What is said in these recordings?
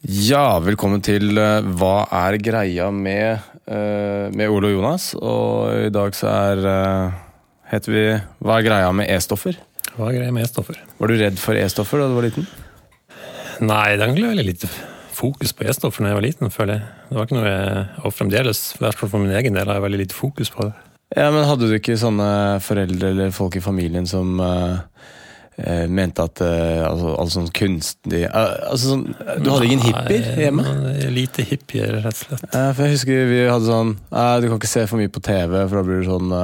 Ja, velkommen til eh, Hva er greia med, eh, med Ole og Jonas. Og i dag så er eh, heter vi Hva er greia med E-stoffer? Hva er greia med E-stoffer? Var du redd for E-stoffer da du var liten? Nei, det er egentlig veldig lite fokus på E-stoffer da jeg var liten, føler jeg. Det var ikke noe jeg, Og fremdeles, i hvert fall for min egen del, har jeg veldig lite fokus på det. Ja, men Hadde du ikke sånne foreldre eller folk i familien som eh, mente at uh, altså, altså sånn kunstig eh, altså sånn, Du hadde ingen hippier hjemme? Lite hippier, rett og slett. Ja, for jeg husker vi hadde sånn «Nei, Du kan ikke se for mye på TV, for da blir du sånn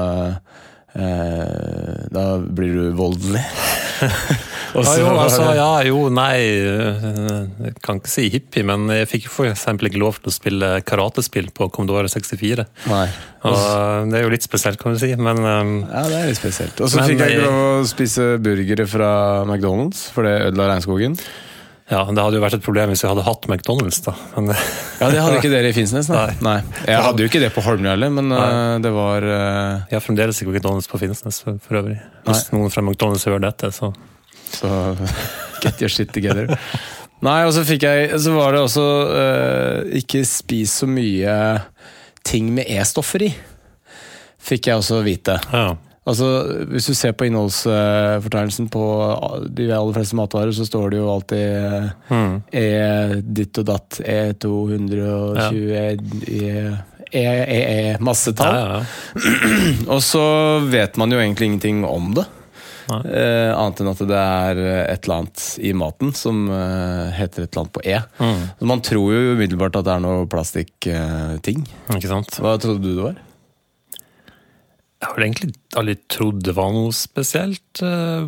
eh, eh, Da blir du voldelig. Og Ja, jo, altså, ja, jo, nei øh, Jeg kan ikke si hippie, men jeg fikk for eksempel ikke lov til å spille karatespill på Commodore 64. Nei. Og det er jo litt spesielt, kan du si, men øhm, Ja, det er litt spesielt. Og så fikk jeg ikke lov å spise burgere fra McDonald's, for det ødela regnskogen. Ja, det hadde jo vært et problem hvis vi hadde hatt McDonald's, da. Men, Ja, Det hadde ikke dere i Finnsnes, nei. Nei. Jeg hadde jo ikke det på Holmlia heller, men nei. det var uh, Jeg har fremdeles ikke McDonald's på Finnsnes for, for øvrig. Hvis noen fra McDonald's hører dette, så Så get your shit together. Nei, og så fikk jeg Så var det også uh, Ikke spis så mye ting med E-stoffer i. Fikk jeg også vite. ja. Altså, Hvis du ser på innholdsfortegnelsen på de aller fleste matvarer, så står det jo alltid Mm. E ditt og datt, E220, E, E, E, E massetall. Ja, ja, ja. Og så vet man jo egentlig ingenting om det. Eh, annet enn at det er et eller annet i maten som eh, heter et eller annet på E. Mm. Så man tror jo umiddelbart at det er noe plastikkting. Ikke sant? Hva trodde du det var? Jeg har egentlig aldri trodd det var noe spesielt uh,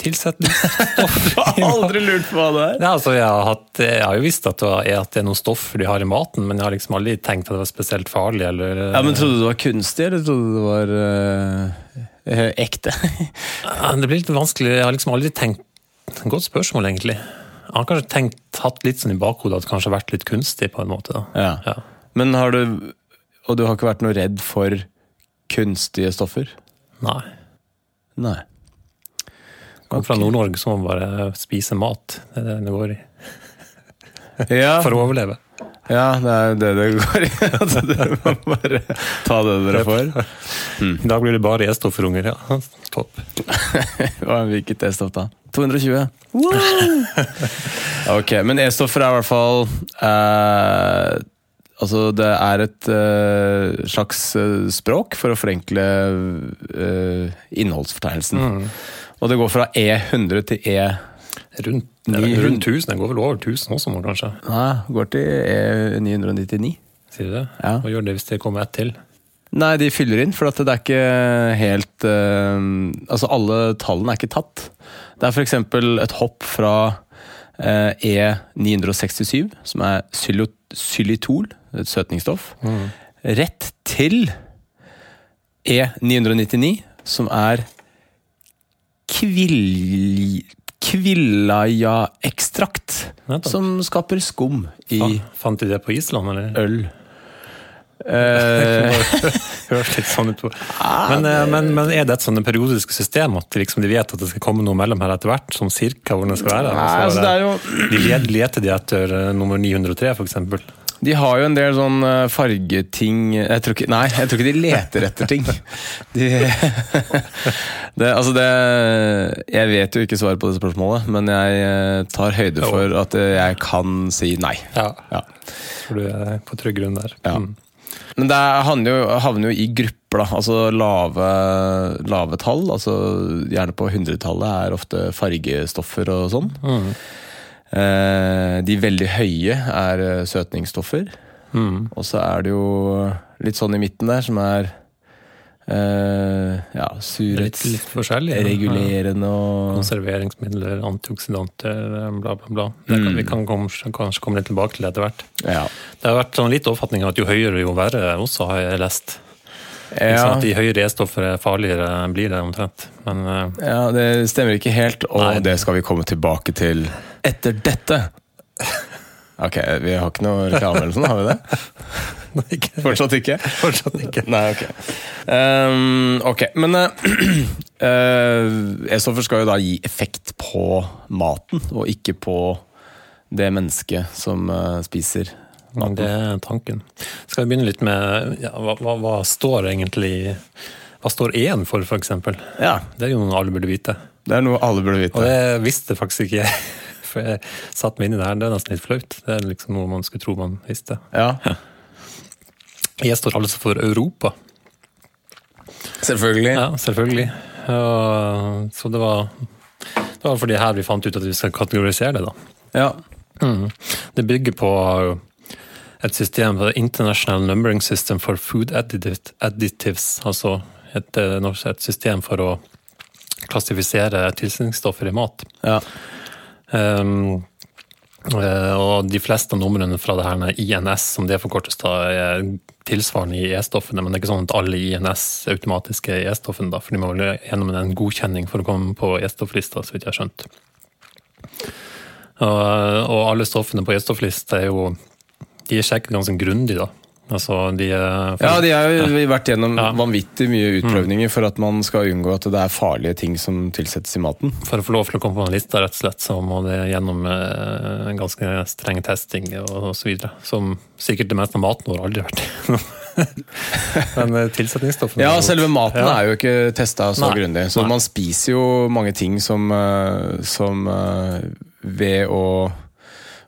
tilsetningsstoff. Aldri lurt på hva det er. Ja, altså, jeg, har hatt, jeg har jo visst at det, var, at det er noen stoffer de har i maten, men jeg har liksom aldri tenkt at det var spesielt farlig. Eller, Ja, men Trodde du det var kunstig, eller trodde du det var eh, ekte? Det blir litt vanskelig. Jeg har liksom aldri tenkt Godt spørsmål, egentlig. Jeg har kanskje tenkt, hatt litt sånn i bakhodet at det kanskje har vært litt kunstig, på en måte. Ja. Ja. Men har du Og du har ikke vært noe redd for kunstige stoffer? Nei. Nei. Kom fra Nord-Norge, så må man bare spise mat. Det er det det går i. Ja, For å overleve. ja det er det det går i. du dere må bare ta det dere får. I dag blir det bare E-stofferunger, ja. Topp. Hva er Hvilket E-stoff da? 220. ok, men E-stoffer er i hvert fall eh, Altså, det er et uh, slags uh, språk for å forenkle uh, innholdsfortegnelsen. Og det går fra E100 til E Rundt, rundt 1000. Det går vel over 1000 også, må kanskje. Nei, går til E999. Sier du det? Ja. Hva gjør det hvis det kommer ett til? Nei, de fyller inn, for at det er ikke helt Altså, alle tallene er ikke tatt. Det er f.eks. et hopp fra eh, E967, som er sylitol, xylitol, et søtningsstoff, rett til E999, som er kvill... Kvillaja-ekstrakt, som skaper skum i Fa- Fant de det på Island, eller? øl. Eh, Høres litt sånn ut. Men, eh, men, men er det et sånn periodisk system at liksom de vet at det skal komme noe mellom her etter hvert? Sånn cirka hvor det skal være? Nei, altså, det er jo De leter de etter eh, nummer 903, for eksempel? De har jo en del sånn eh, fargeting jeg tror ikke, Nei, jeg tror ikke de leter etter ting. De, det, altså det Jeg vet jo ikke svaret på det spørsmålet, men jeg eh, tar høyde for at eh, jeg kan si nei. Ja. Ja. For du er på trygg grunn der. Ja. Mm. Men det er- havner jo, havner jo i grupper, da. Altså lave, lave tall. Altså gjerne på hundretallet er ofte fargestoffer og sånn. Mm. Eh, de veldig høye er eh, søtningsstoffer. Mm. Og så er det jo litt sånn i midten der som er Uh, ja, Litt, surhets... litt forskjellig. ja. Og Konserveringsmidler, antioksidanter, bla, bla, bla. Det kan, Mm. Vi kan kanskje, kanskje komme litt tilbake til det etter hvert. Ja. Det har vært sånn litt oppfatning at jo høyere, jo verre også, har jeg lest. Ja, sant? At de høyere E-stoffer er farligere, blir det omtrent. Men eh, ja, det stemmer ikke helt, og Nei. det skal vi komme tilbake til etter dette. Ok, vi har ikke noe reklame eller sånn, har vi det? ikke, Fortsatt ikke? fortsatt ikke. Nei, ok. Um, ok, men uh, E-stoffer skal jo da gi effekt på maten, og ikke på det mennesket som uh, spiser maten. Det er tanken. Skal vi begynne litt med ja, hva, hva, hva står egentlig Hva står E-en for, f.eks.? Ja, Det er jo noe alle burde vite. det er noe alle burde vite. Og det visste faktisk ikke jeg. For jeg satte meg inn i det her. Det er nesten litt flaut. Det er liksom noe man skulle tro man visste. Ja, Jeg står altså for Europa. selvfølgelig. Ja, selvfølgelig. Og, så det var, det var fordi her vi fant ut at vi skal kategorisere det, da. Ja. Mm. Det bygger på et system, International Numbering System for Food Additives, altså et, eh, et system for å klassifisere tilsetningsstoffer i mat. ja. Um, og de fleste numrene fra det her INS, som det forkortes, da, er tilsvarende i E-stoffene, men det er ikke sånn at alle INS er automatiske E-stoffene, da, for de må vel gjennom en godkjenning for å komme på E-stofflista, så vidt jeg har skjønt. Og, og alle stoffene på E-stofflista er jo de er sjekket ganske grundig, da. Altså, de er ja, de har jo vært gjennom Ja. vanvittig mye utprøvninger for at man skal unngå at det er farlige ting som tilsettes i maten. For å få lov til å komme på den lista, rett og slett, så må det gjennom eh, en ganske streng testing videre. Som sikkert det meste av maten vår aldri har vært. Men eh, tilsetningsstoffene Ja, selve maten Ja. er jo ikke testa så Nei. grundig. Så Nei. man spiser jo mange ting som, eh, som eh, ved å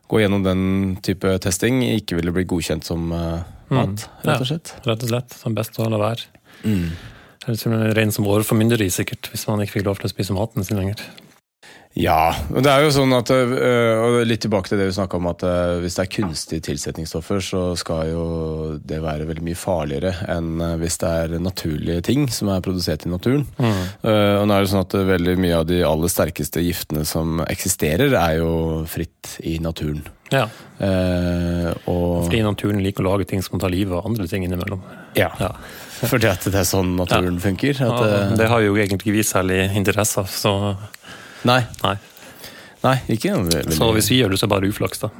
gå gjennom den type testing ikke ville bli godkjent som eh, mat, Ja. rett og slett. Rett og slett. Som best å la være. Mm. Eller som vår som overformynderi, sikkert, hvis man ikke fikk lov til å spise maten sin lenger. Ja, og det er jo sånn at øh, Og litt tilbake til det vi snakka om, at øh, hvis det er kunstige tilsetningsstoffer, så skal jo det være veldig mye farligere enn øh, hvis det er naturlige ting som er produsert i naturen. Mm. og nå er det sånn at veldig mye av de aller sterkeste giftene som eksisterer, er jo fritt i naturen. Ja, Eh, og Fordi naturen liker å lage ting som kan ta livet av andre ting innimellom. Ja, Ja. fordi at det er sånn naturen funker. At, Ja, det har jo egentlig vi særlig interesse av, så nei, nei. nei, ikke veldig Så hvis vi gjør det, så er det bare uflaks, da.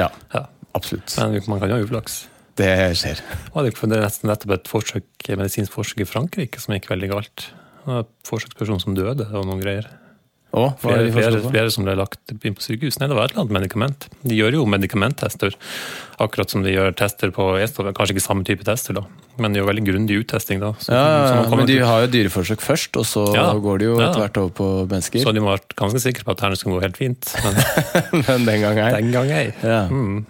Ja, Ja. absolutt. Men man kan jo ha uflaks. Det skjer. Og det er nesten nettopp et forsøk, medisinsk forsøk i Frankrike som gikk veldig galt. En forsøksperson som døde og noen greier. Og, er Flere, flere, flere som ble lagt inn på sykehus. Nei, det var et eller annet medikament. De gjør jo medikamenttester, akkurat som de gjør tester på E-stoff. Kanskje ikke samme type tester, da, men de gjør veldig grundig uttesting. da. Så, Ja, ja, ja, men de til- har jo dyreforsøk først, og så Ja, går de jo etter hvert over på mennesker. så de må ha vært ganske sikre på at tærne skulle gå helt fint. Men Men den gang ei. den gang ei. Ja. Mm.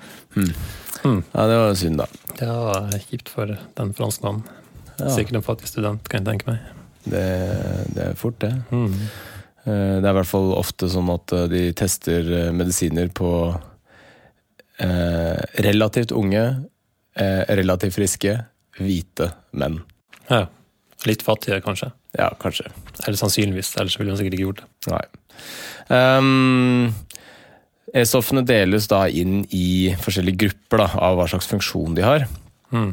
ja, det var synd, da. Det var kjipt for den franskmannen. Sikkert en fattig student, kan jeg tenke meg. Det, det er fort, det. Eh, Det er i hvert fall ofte sånn at eh, de tester eh, medisiner på eh, relativt unge, eh, relativt friske, hvite menn. Ja. Litt fattige, kanskje. Ja, kanskje. Eller sannsynligvis, ellers ville han sikkert ikke gjort det. Nei. Um, E-stoffene deles da inn i forskjellige grupper da, av hva slags funksjon de har. Mm.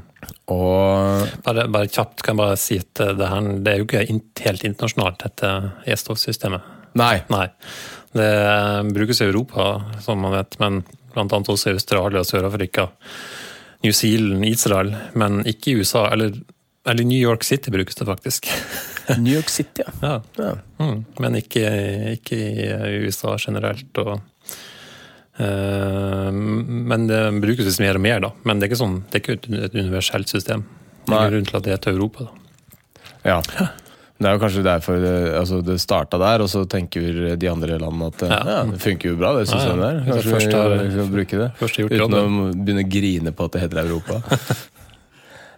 Og Bare, bare kjapt kan jeg bare si at det, her, det er jo ikke helt internasjonalt, dette E-stoffsystemet. Nei. Nei. Det brukes i Europa, som man vet, men annet også i Australia, Sør-Afrika, New Zealand, Israel, men ikke i USA. Eller, eller New York City brukes det faktisk. New York City, ja. Ja. ja. Mm. Men ikke, ikke i USA generelt. Og men det brukes mer og mer, da. Men det er ikke, sånn, det er ikke et, universelt system. Det er grunnen til at det heter Europa. da. Ja. Det er jo kanskje derfor det, altså det starta der, og så tenker de andre landene at ja. Ja. det funker jo bra, det systemet Ja, ja. der. Kanskje først vi skal bruke det. har Uten å begynne å grine på at det heter Europa.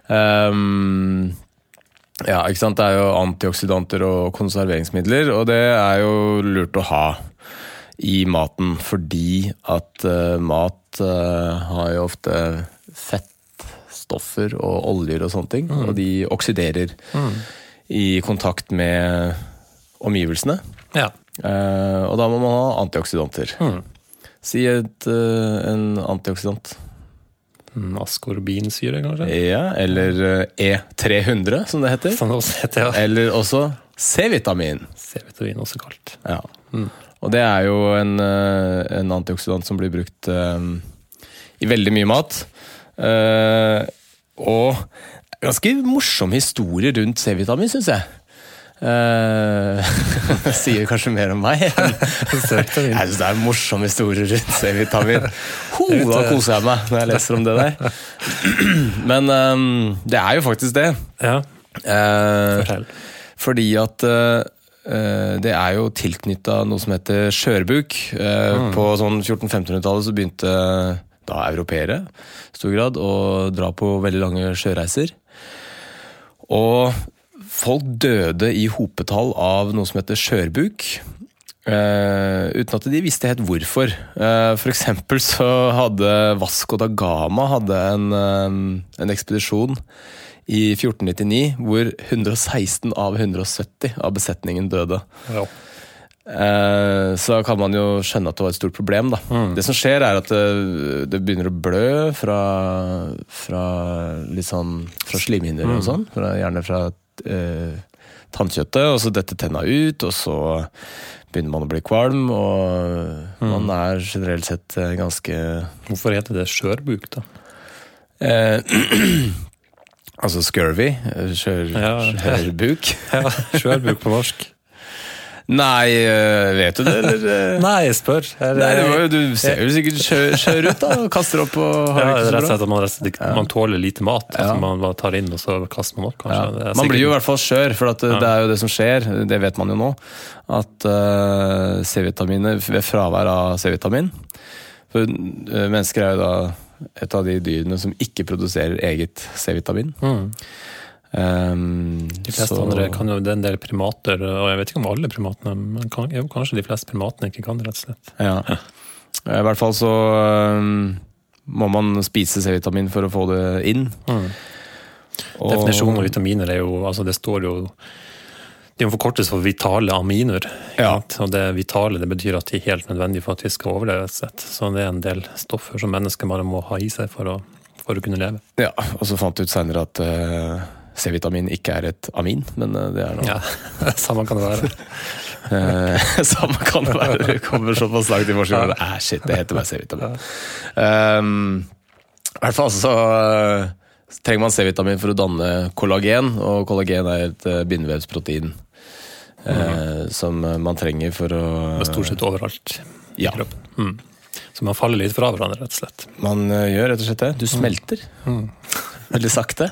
um, ja, ikke sant. Det er jo antioksidanter og konserveringsmidler, og det er jo lurt å ha i maten, fordi at uh, mat uh, har jo ofte fettstoffer og oljer og sånne ting, og de oksiderer i kontakt med omgivelsene. Ja. Uh, og da må man ha antioksidanter. Mm. Si et, en antioxidant. Mm, Askorbinsyre, kanskje? Ja, eller eh, E300, som det heter. Som det også heter, ja. Eller også C-vitamin. C-vitamin også kalt. Ja. Og det er jo en, eh, en antioksidant som blir brukt um, i veldig mye mat. Uh, og ganske morsom historie rundt C-vitamin, syns jeg. Uh, sier kanskje mer om meg. Jeg syns det er en morsom historie rundt C-vitamin. Ho, da koser jeg meg når jeg leser om det der. Men um, det er jo faktisk det. Ja, Uh, fortell. fordi at eh, det er jo tilknytta noe som heter skjørbuk. Mm. På sånn 1400-1500-tallet så begynte da europeere i stor grad å dra på veldig lange sjøreiser. Og folk døde i hopetall av noe som heter skjørbuk. Uh, uten at de visste helt hvorfor. Uh, for eksempel så hadde Vasco da Gama hadde en, uh, en ekspedisjon i 1499 hvor 116 av 170 av besetningen døde. Ja. Eh, Så kan man jo skjønne at det var et stort problem. da. Det som skjer, er at det, det begynner å blø fra, fra sånn fra slimhinner og sånn. Gjerne fra eh, tannkjøttet, og så detter tenna ut, og så begynner man å bli kvalm, og man er generelt sett eh, ganske Hvorfor heter det skjørbuk, da? eh, Altså scurvy, eh, skjør, Ja. skjørbuk. Ja, skjørbuk på norsk. Nei, eh, vet du det, eller? eh? Nei, jeg spør. Er, Nei, det var du ser jo sikkert skjør, skjør ut, da. og Kaster opp og har ja, det rett og slett at man, rett man tåler lite mat. Ja. Altså man bare tar inn, og så kaster man opp, kanskje. Ja. Man blir jo i hvert fall skjør, for det, det er jo det som skjer. Det vet man jo nå. At uh, C-vitaminer ved fravær av C-vitamin For uh, mennesker er jo da et av de dyrene som ikke produserer eget C-vitamin. Mm. Um, De fleste så- andre kan jo, det er en del primater, og jeg vet ikke om alle primatene, men kan, jo, kanskje de fleste primatene ikke kan det, rett og slett. Ja. I hvert fall så um, må man spise C-vitamin for å få det inn. Mm. Og- Definisjonen av vitaminer er jo, altså det står jo Er en forkortelse for vitale aminer. Ja. Og det vitale det betyr at de er helt nødvendige for at vi skal overleve. et sett. Så det er en del stoffer som mennesker bare må ha i seg for å, for å kunne leve. Ja, og så fant du ut senere at uh, C-vitamin ikke er et amin, men eh, det er noe Ja, Samme kan det være. Eh, Samme kan det være. Det kommer såpass langt i forskningen. Æh, shit, det heter bare C-vitamin. Um, I hvert fall så trenger man C-vitamin for å danne kollagen, og kollagen er et bindevevsprotein. Eh, Som man trenger for å Det er stort sett overalt i Ja. kroppen. Mm. Så man faller litt fra hverandre, rett og slett. Man eh, gjør rett og slett det. Du smelter. Veldig sakte.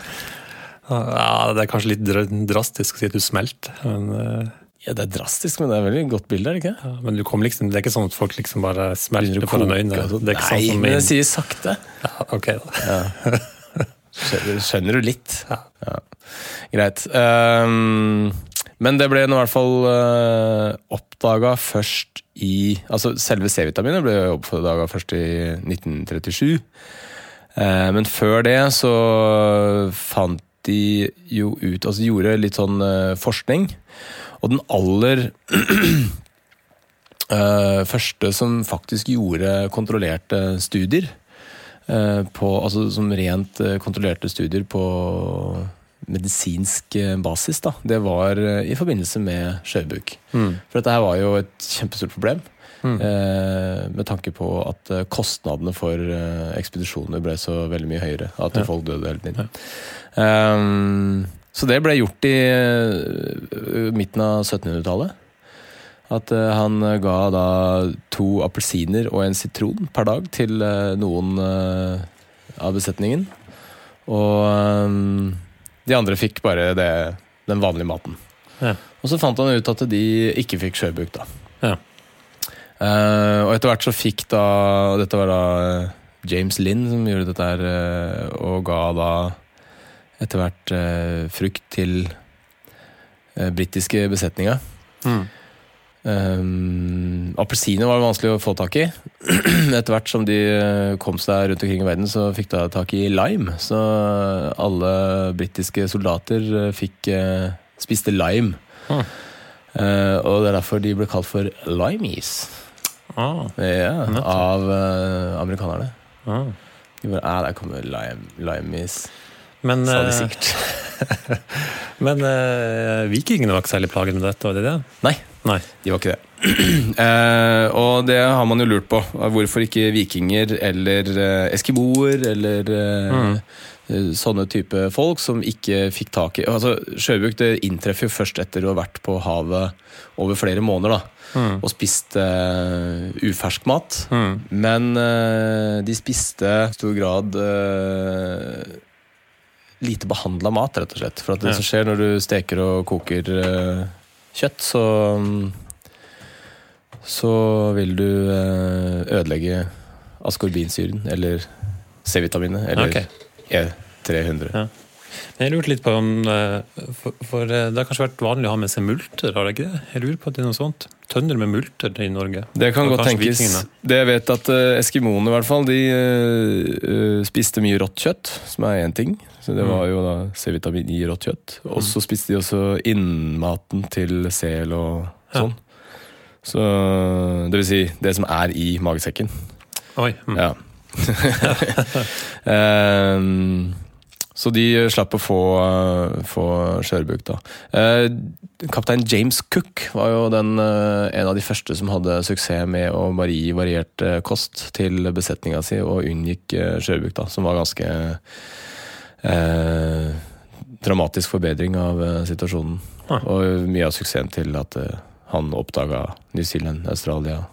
Ja, Det er kanskje litt drastisk å si at du smelter, men, eh, Ja, Det er drastisk, men det er veldig godt bilde, er det ikke? ja, men liksom, det er ikke sånn at folk liksom bare smelter foran øynene. sånn. Det ikke Nei, sånn men jeg sier sakte. ja, ok da. Skjønner, skjønner du litt? Ja. Ja. Greit. Ehm, men det ble i hvert fall uh, oppdaga først i Altså selve C-vitaminet ble oppdaga først i 1937. Eh, men før det så fant de jo ut Altså gjorde litt sånn eh, forskning. Og den aller eh, første som faktisk gjorde kontrollerte studier eh, på, altså som rent eh, kontrollerte studier på medisinsk eh, basis, da, det var eh, i forbindelse med skjørbuk. For dette her var jo et kjempestort problem. Eh, med tanke på at eh, kostnadene for ekspedisjoner ble så veldig mye høyere. At Ja. folk døde hele tiden. Ehm, så det ble gjort i uh, midten av 1700-tallet. At uh, han ga da to appelsiner og en sitron per dag til uh, noen av besetningen. Og eh, de andre fikk bare det, den vanlige maten. Ja. Og så fant han ut at de ikke fikk skjørbuk, da. Ja. Uh, og etter hvert så fikk da Dette var da eh, James Lynn som gjorde dette her, uh, og ga da etter hvert uh, frukt til uh, britiske besetninger. Mm. Um, Appelsiner var det vanskelig å få tak i. Etter hvert som de eh, kom seg rundt omkring i verden, så fikk de tak i lime. Så alle britiske soldater eh, fikk uh, spiste lime. Hmm. Uh, og det er derfor de ble kalt for limeys. Ah, Ja, av uh, amerikanerne. ah. De bare, ah, der kommer lime, limeys, Men, sa de eh, sikkert. men eh, vikingene var ikke særlig plaget med dette, var de det? Nei, Nei. de var ikke det. Eh, og det har man jo lurt på. Hvorfor ikke vikinger eller eh, eskimoer eller eh, Mm. eh, sånne type folk som ikke fikk tak i altså, Sjøbuk det inntreffer jo først etter å ha vært på havet over flere måneder. da Mm. og spist ufersk mat. Mm. Men de spiste i stor grad lite behandla mat, rett og slett. For det Ja. som skjer når du steker og koker uh, kjøtt, så så vil du uh, ødelegge askorbinsyren, eller C-vitaminet, eller okay. E300. Ja. Men Jeg lurte litt på om eh, For, for eh, det har kanskje vært vanlig å ha med seg multer, har det ikke det? Jeg lurer på at det er noe sånt. Tønner med multer i Norge. Det kan godt tenkes. vikingene. Det jeg vet at uh, eskimoene i hvert fall, de eh, eh, spiste mye rått kjøtt, som er én ting. Så det Mm. var jo da C-vitamin i rått kjøtt. Og så spiste de også innmaten til sel og sånn. Så det vil si det som er i magesekken. Oi. Mm. Ja. Ehm, så de slapp å få, få skjørbuk, da. Eh, kaptein James Cook var jo den, eh, en av de første som hadde suksess med å bare gi variert eh, kost til besetninga si, og unngikk eh, skjørbuk, da, som var ganske eh, dramatisk forbedring av eh, situasjonen. Ja. Og mye av suksessen til at eh, han oppdaga New Zealand, Australia,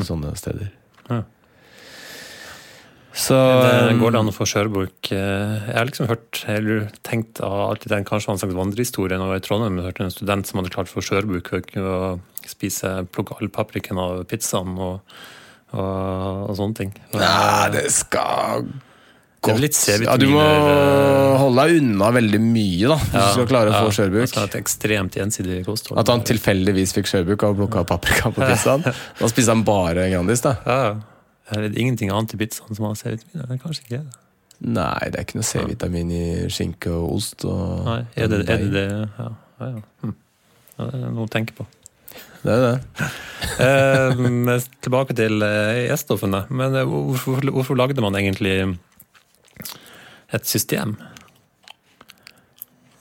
sånne steder. Ja. Så Det går det an å få skjørbuk? Eh, Jeg har liksom hørt, eller tenkt av alltid den kanskje var en slags vandrehistorie når jeg var i Trondheim. Jeg hørte en student som hadde klart å få skjørbuk ved å spise, plukke all paprikken av pizzaen og, og, og sånne ting. Nei, det skal godt Ja, du må eh, holde deg unna veldig mye, da, hvis du skal klare å få Altså skjørbuk. et ekstremt gjensidig kosthold. At han tilfeldigvis fikk skjørbuk og plukka paprika på pizzaen. Da spiste han bare Grandis, da. ja, ja. Er det ingenting annet i pizzaen som har C-vitaminer? Det er kanskje ikke det. Nei, det er ikke noe C-vitamin i skinke og ost. Og Nei, er det er det? det? Ja, ja, ja. Hm. ja, det er noe å tenke på. Det er det. Eh, tilbake til eh, E-stoffene. Men eh, hvorfor, hvorfor lagde man egentlig et system?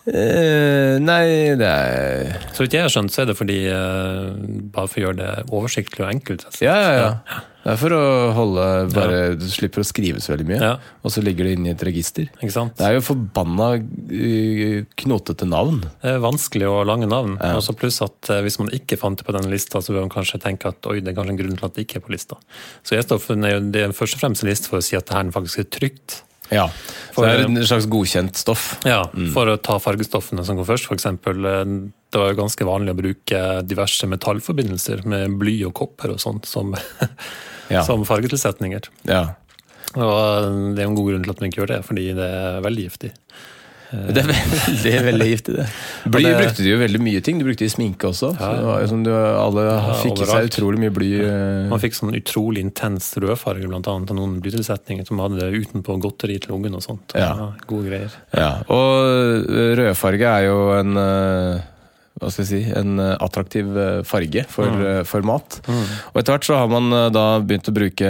Eh, nei, det er Så vidt jeg har skjønt, så er det fordi eh, bare for å gjøre det oversiktlig og enkelt. rett. Ja, ja, ja. Det er for å holde bare Du slipper å skrive så veldig mye. Ja, Og så ligger det inne i et register. ikke sant? Det er jo forbanna eh, knotete navn. Det er vanskelig og lange navn. Ja. Og så pluss at eh, hvis man ikke fant det på denne lista, så vil man kanskje tenke at oi, det er kanskje en grunn til at det ikke er på lista. Så er det er først og fremst en liste for å si at det her faktisk er trygt. Ja, For- så det er en slags godkjent stoff. Ja, For å ta fargestoffene som går først, For eksempel, Det var jo ganske vanlig å bruke diverse metallforbindelser med bly og kopper og sånt som, Ja. som fargetilsetninger. Ja. Og det er en god grunn til at man ikke gjør det, fordi det er veldig giftig. Det er veldig veldig giftig, det. Bly det- brukte du jo veldig mye ting. Du brukte det i sminke også. Så Ja. det var som du, alle fikk i seg utrolig mye bly. eh. Man fikk sånn utrolig intens rødfarge, blant annet, av noen blytilsetninger som hadde det utenpå godteri til ungen og sånt. Ja. Gode greier. Ja. Og eh, rødfarge er jo en eh, hva skal jeg si, en eh, attraktiv eh, farge for, Mm. eh, for mat. Og etter hvert så har man eh, da begynt å bruke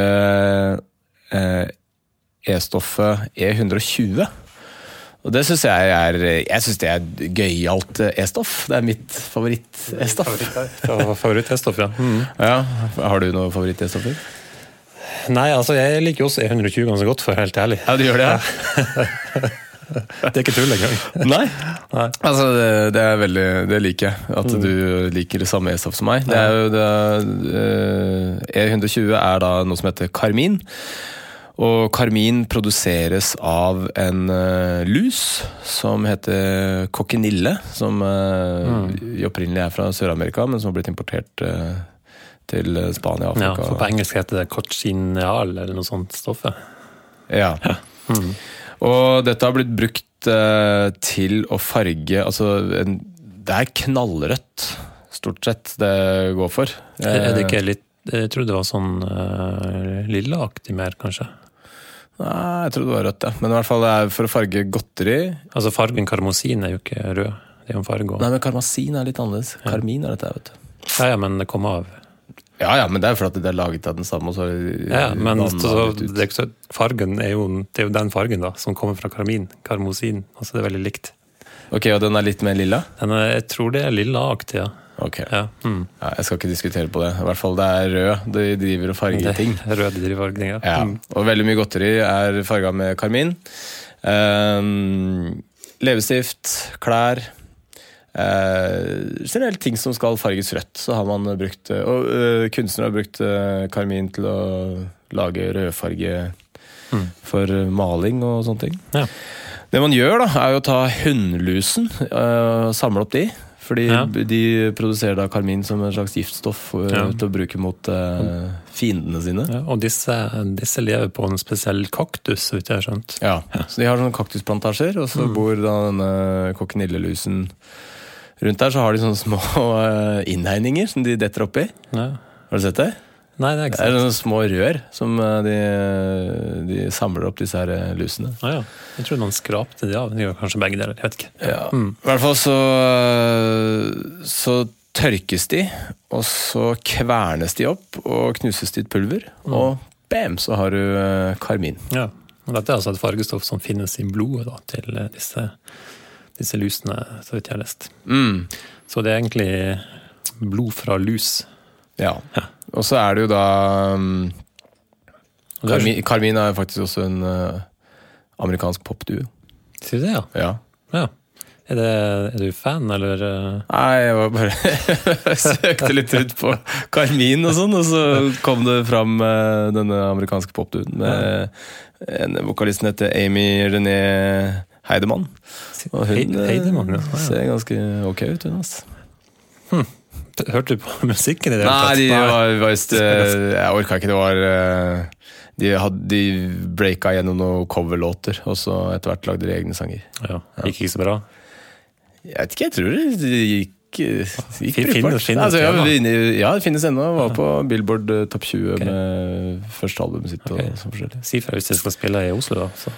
eh, E-stoffet E120. Og det syns jeg er Jeg synes det er gøyalt eh, E-stoff. Det er mitt favoritt-E-stoff. Favoritt-E-stoff, ja. Mm. Ja, Har du noe favoritt-E-stoffer? Nei, altså jeg liker jo også E120 ganske godt, for å være helt ærlig. Ja, du gjør det? Ja. Det er ikke tull engang. Nei. Nei. Altså, det, det er veldig Det liker jeg. At du liker det samme E-stoff som meg. Det er jo det, eh, E120 er da noe som heter karmin. Og karmin produseres av en uh, lus som heter kokkenille, Som uh, opprinnelig er fra Sør-Amerika, men som har blitt importert uh, til Spania og Ja, for på engelsk heter det cochineal, eller noe sånt stoffet. Ja. Og dette har blitt brukt til å farge Altså, en, det er knallrødt, stort sett, det går for. Er det ikke litt Jeg trodde det var sånn uh, lilleaktig mer, kanskje. Nei, jeg trodde det var rødt, ja. Men i hvert fall det er for å farge godteri. Altså Fargen karmosin er jo ikke rød. Det er jo en farge også. Nei, men karmasin er litt annerledes. Karmin er dette, vet du. Ja, ja, men det kom av. Ja, ja, men det er jo fordi det er laget av den samme. Og så Ja, men så, det er så, fargen er jo, det er jo den fargen da, som kommer fra karmin. Karmosin. Altså det er veldig likt. Ok, og den er litt mer lilla? Den er, jeg tror det er lillaaktig, ja. Ok. ja. Mm. Ja, jeg skal ikke diskutere på det. I hvert fall det er rød. De driver og farger ting. Det driver drivfargning, ja. Ja, Mm. og veldig mye godteri er farga med karmin. Um, leppestift, klær eh, Generelt ting som skal farges rødt, så har man brukt eh, Og uh, kunstnere har brukt uh, karmin til å lage rødfarge Mm. for maling og sånne ting. Ja. Det man gjør, da, er å ta hunnlusen samle opp de. Fordi Ja. de produserer da karmin som en slags giftstoff eh, Ja. til å bruke mot eh, fiendene sine. Ja, og disse, disse lever på en spesiell kaktus, så vidt jeg har skjønt. Ja, så de har sånne kaktusplantasjer, og så bor da denne kokkenillelusen rundt der. Så har de sånne små eh, innhegninger som de detter oppi. Ja. Har du sett det? Nei, det er Det ikke er sant. sånne små rør som eh, de, de samler opp disse her eh, lusene. Ah, ja. Jeg tror noen skrapte de av. De gjør kanskje begge deler. Jeg vet ikke. Ja. I hvert fall så, så tørkes de, og så kvernes de opp og knuses til et pulver. Og bam, så har du eh, karmin. Ja. Og dette er altså et fargestoff som finnes i blodet da, til eh, disse, disse lusene, så vidt jeg har lest. Mm. Så det er egentlig blod fra lus. Ja. Og så er det jo da um, Og det er- faktisk også en uh, amerikansk popduo. Sier du det, ja? Ja. ja. Er, det, er du fan, eller? eh? Nei, jeg var bare jeg søkte litt ut på Carmin og sånn, og så kom det fram uh, denne amerikanske popduoen med en vokalisten heter Amy René Heidemann. Og hun eh, Heidemann, ja. Ja. ser ganske ok ut, hun. Altså. Hørte du på musikken i det Nei, de var visst Jeg orka ikke, det var eh, de, hadde, de breaka gjennom noen coverlåter, og så etter hvert lagde de egne sanger. Ja, Gikk ikke så bra? Jeg vet ikke, jeg tror det gikk, gikk brukbart. altså, ja, det ja, finnes ennå. Var på Billboard eh, Topp 20 okay. med første albumet sitt. Okay. Og sånn. Si fra hvis jeg skal spille i Oslo, da. Så.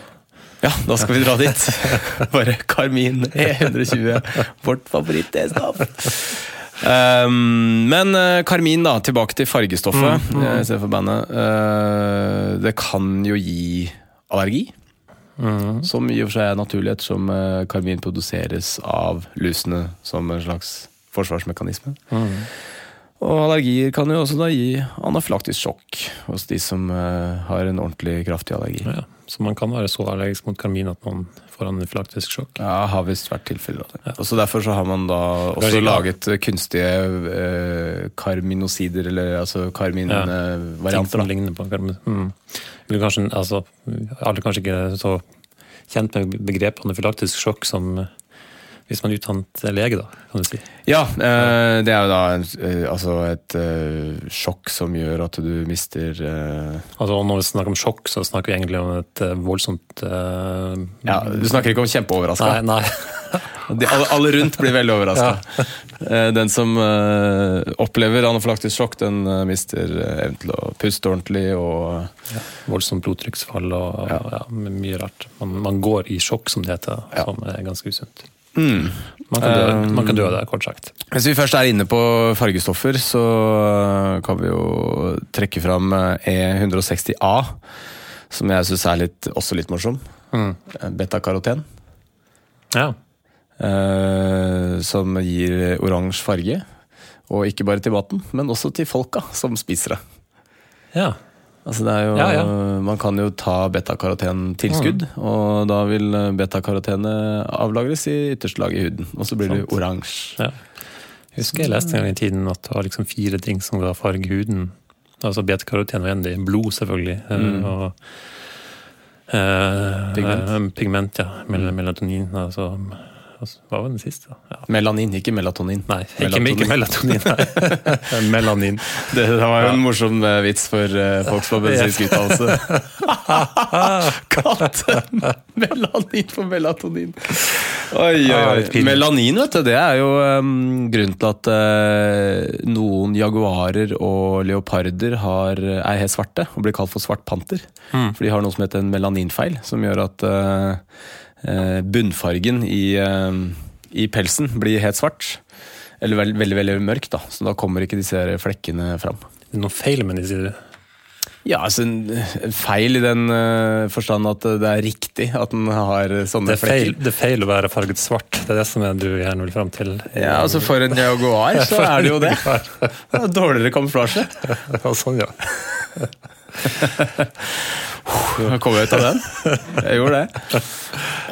Ja, da skal vi dra dit. Bare Karmin E120. Vårt favoritt-E-stoff. Um, men eh, Karmin, da. Tilbake til fargestoffet Mm, mm. istedenfor bandet. Uh, det kan jo gi allergi. Mm. Som i og for seg er naturlig, ettersom uh, karmin produseres av lusene som en slags forsvarsmekanisme. Mm. Og allergier kan jo også da gi anaflaktisk sjokk hos de som uh, har en ordentlig kraftig allergi. Ja, så man kan være så allergisk mot karmin at man får anafylaktisk sjokk. Ja, har visst vært tilfellet. Ja. det. Og så Derfor så har man da også laget eh, kunstige eh, karminosider, eller altså karminvarianter. som ligner på karmin. Mm. Kanskje, altså, alle er kanskje ikke så kjent med begrepet anafylaktisk sjokk som hvis man er utdannet lege, da, kan du si. ja, eh, det er jo da eh, altså et eh, sjokk som gjør at du mister eh, Altså, når vi snakker om sjokk, så snakker vi egentlig om et eh, voldsomt eh, Ja, Du snakker ikke om kjempeoverraska. Nei, nei. De, alle, rundt blir veldig overraska. Den som eh, opplever anafylaktisk sjokk, den eh, mister eh, evnen til å puste ordentlig og Voldsomt blodtrykksfall og Ja. ja. mye rart. Man, man går i sjokk, som det heter, Ja. som er ganske usunt. Mm. Man kan, dø, Um, man kan dø av det, kort sagt. Hvis vi først er inne på fargestoffer, så eh, kan vi jo trekke fram eh, E160A, som jeg syns er litt, også litt morsom. Mm. Eh, Betakaroten. Ja. eh, som gir oransje farge. Og ikke bare til maten, men også til folka som spiser det. ja. Altså det er jo, Ja, ja. Man kan jo ta betakarotentilskudd, og da vil betakarotenet avlagres i ytterste lag i huden. Og så blir det oransje. Ja. Jeg husker jeg leste en gang i tiden at det var liksom fire ting som ga farge huden. Altså betakaroten var en del. Blod, selvfølgelig. Mm. Og eh, Pigment. eh, pigment, ja. Melatonin. Altså, altså, hva var den siste? Ja. Melanin, ikke melatonin. Nei, ikke, ikke melatonin. Nei. Melanin. Det, det var jo en morsom eh, vits for uh, folk som har medisinsk utdannelse. Katten! Melanin for melatonin. Oi, oi, Ah, oi. Melanin, vet du, det er jo um, grunnen til at uh, noen jaguarer og leoparder har, er helt svarte og blir kalt for svartpanter. Mm. For de har noe som heter en melaninfeil, som gjør at eh, eh, bunnfargen i, eh, i pelsen blir helt svart. Eller veld, veldig veldig mørk, da. Så da kommer ikke disse flekkene fram. Det er noe feil med de, sier du? Ja, altså feil i den eh, forstand at det er riktig at den har sånne Det feil, flekker. det er feil å være farget svart. Det er det som du gjerne vil fram til. Ja, altså For en jaguar så er det jo det. det er dårligere kamuflasje. Ja, sånn, ja. Kom jeg ut av den. Jeg gjorde det.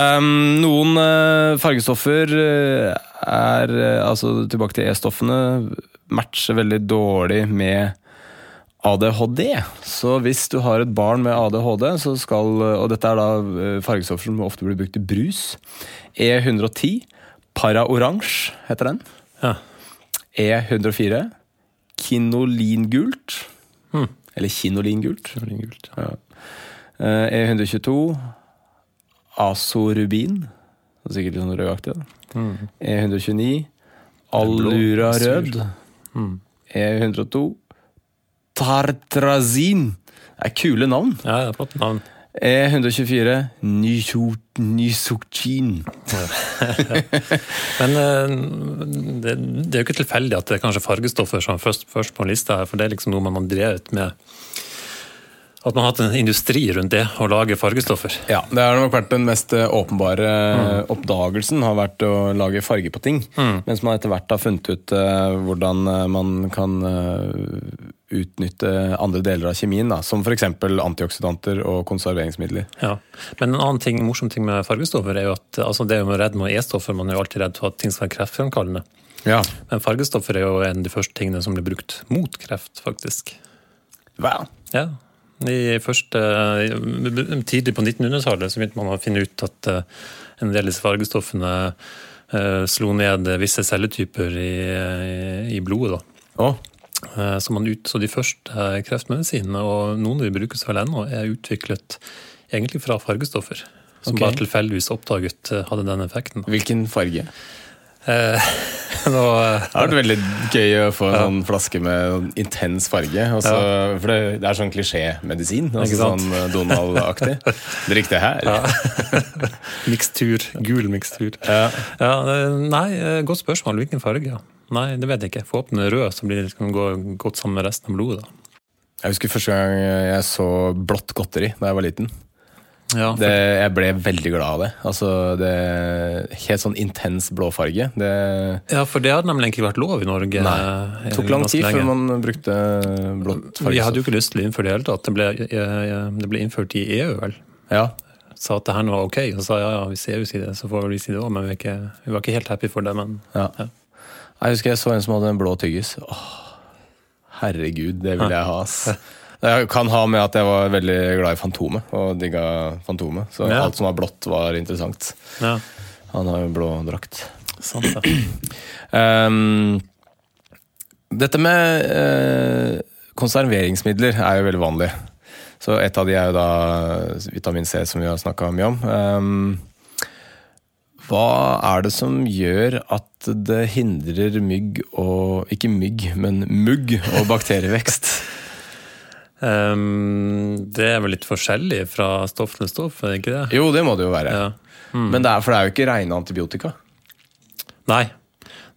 Um, noen uh, fargestoffer eh, er eh, altså tilbake til E-stoffene matcher veldig dårlig med ADHD. Så hvis du har et barn med ADHD, så skal Og dette er da fargestoffer som ofte blir brukt i brus. E110, Paraorange heter den. Ja. E104, Kinolingult. Eller kinolingult. kinolingult Ja. Ja. E122 Er Sikkert litt sånn rødaktig da. E129. Allura rød. E102. Tartrazin. Det er kule navn. Ja, det er flott navn. E124. Nysuk- Men eh, det, det er jo ikke tilfeldig at det er kanskje fargestoffer som først, først på lista, her, for det er liksom noe man har drevet med. At man har hatt en industri rundt det, å lage fargestoffer. Ja, det har nok vært den mest eh, åpenbare mm. oppdagelsen, har vært å lage farge på ting. Mens man etter hvert har funnet ut eh, hvordan eh, man kan utnytte andre deler av kjemien, da, som f.eks. antioksidanter og konserveringsmidler. Ja. Men en annen ting, morsom ting med fargestoffer er jo at altså det er jo redd med E-stoffer, man er jo alltid redd for at ting skal være kreftfremkallende. Ja. Men fargestoffer er jo en av de første tingene som blir brukt mot kreft, faktisk. Wow. Ja. I første, tidlig på 1900-tallet så begynte man å finne ut at eh, en del av disse fargestoffene eh, slo ned visse celletyper i, i, i blodet. Eh, Så, man ut, så de første eh, kreftmedisinene, og noen de brukes vel ennå, er utviklet egentlig fra fargestoffer. Som okay. bare tilfeldigvis oppdaget eh, hadde den effekten. hvilken farge? Eh, nå, eh, Det har vært veldig gøy å få en sånn flaske med intens farge. Altså, For det, det er sånn klisjémedisin. Altså sånn eh, Donald-aktig. Drikk det her. mikstur. Gul mikstur. Ja. Ja, nei, godt spørsmål. Hvilken farge? Nei, det vet jeg ikke. Få åpne rød, så blir det liksom gå godt sammen med resten av blodet. da. Jeg husker første gang jeg så blått godteri da jeg var liten. Ja, for, Det, jeg ble veldig glad av det. Altså, det Helt sånn intens blå farge. Det ja, for det hadde nemlig ikke vært lov i Norge. Nei. Det tok lang tid før man brukte blått Jeg hadde jo ikke lyst til å innføre det i hele tatt. Det ble, eh, det ble innført i EU, vel. Ja. sa at det her nå var ok, og sa ja, ja, hvis EU sier det, så får vi si det òg, men vi, er ikke, vi var ikke helt happy for det. Men Ja. Ja. Jeg husker jeg så en som hadde en blå tyggis. Åh, herregud, det vil jeg ha, ass. Det kan ha med at jeg var veldig glad i Fantomet, og digga Fantomet. Så Ja. alt som var blått, var interessant. ja, Han har jo blå drakt. sant ja. um, dette med uh, konserveringsmidler er jo veldig vanlig. Så et av de er jo da vitamin C, som vi har snakka mye om. Um, hva er det som gjør at det hindrer mygg og Ikke mygg, men mugg og bakterievekst? Ehm, det er vel litt forskjellig fra stoff til stoff, er det ikke det? Jo, det må det jo være. Ja. Men det er, for det er jo ikke rene antibiotika. Nei.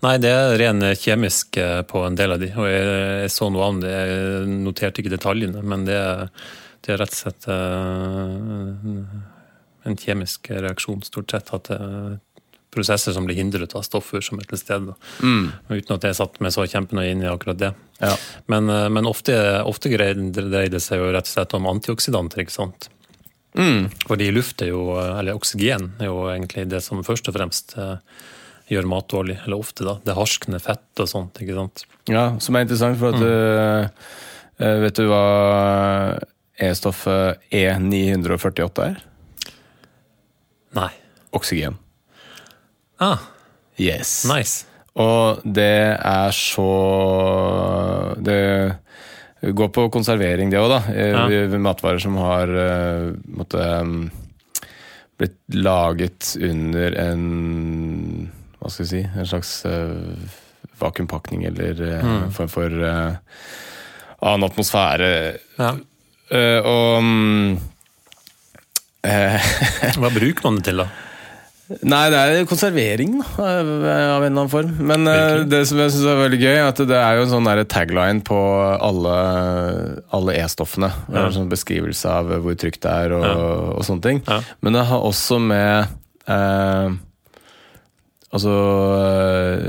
Nei, det er ren kjemisk eh, på en del av de, og jeg, jeg så noe annet. Jeg noterte ikke detaljene, men det, er- det er rett og slett uh, en kjemisk reaksjon, stort sett. At det er prosesser som blir hindret av stoffer som er til stede. Mm. Uten at jeg satt meg så kjempenøye inn i akkurat det. Ja. Men, eh, men ofte, ofte dreier det seg jo rett og slett om antioksidanter, ikke sant. Fordi luft er jo, eller oksygen er jo egentlig det som først og fremst eh, gjør mat dårlig. Eller ofte, da. Det harskende fett og sånt. ikke sant? Ja, som er interessant, for at mm. uh, Vet du hva E-stoffet E948 er? Nei. Oksygen. Ah, Yes. nice. Og det er så Det går på konservering, det òg, da. eh, Ja. Matvarer som har eh, måtte, um, blitt laget under en Hva skal vi si En slags eh, vakuumpakning eller mm. form for uh, annen atmosfære. Ja. Uh, og mm, eh, Hva bruker man det til, da? Nei, det er konservering da, av en eller annen form. Men eh, Virkelig. det som jeg synes er veldig gøy, er at det er jo en sånn tagline på alle, alle E-stoffene. Ja. En sånn beskrivelse av hvor trygt det er og, Ja. og sånne ting. Ja. Men det har også med eh, Altså eh,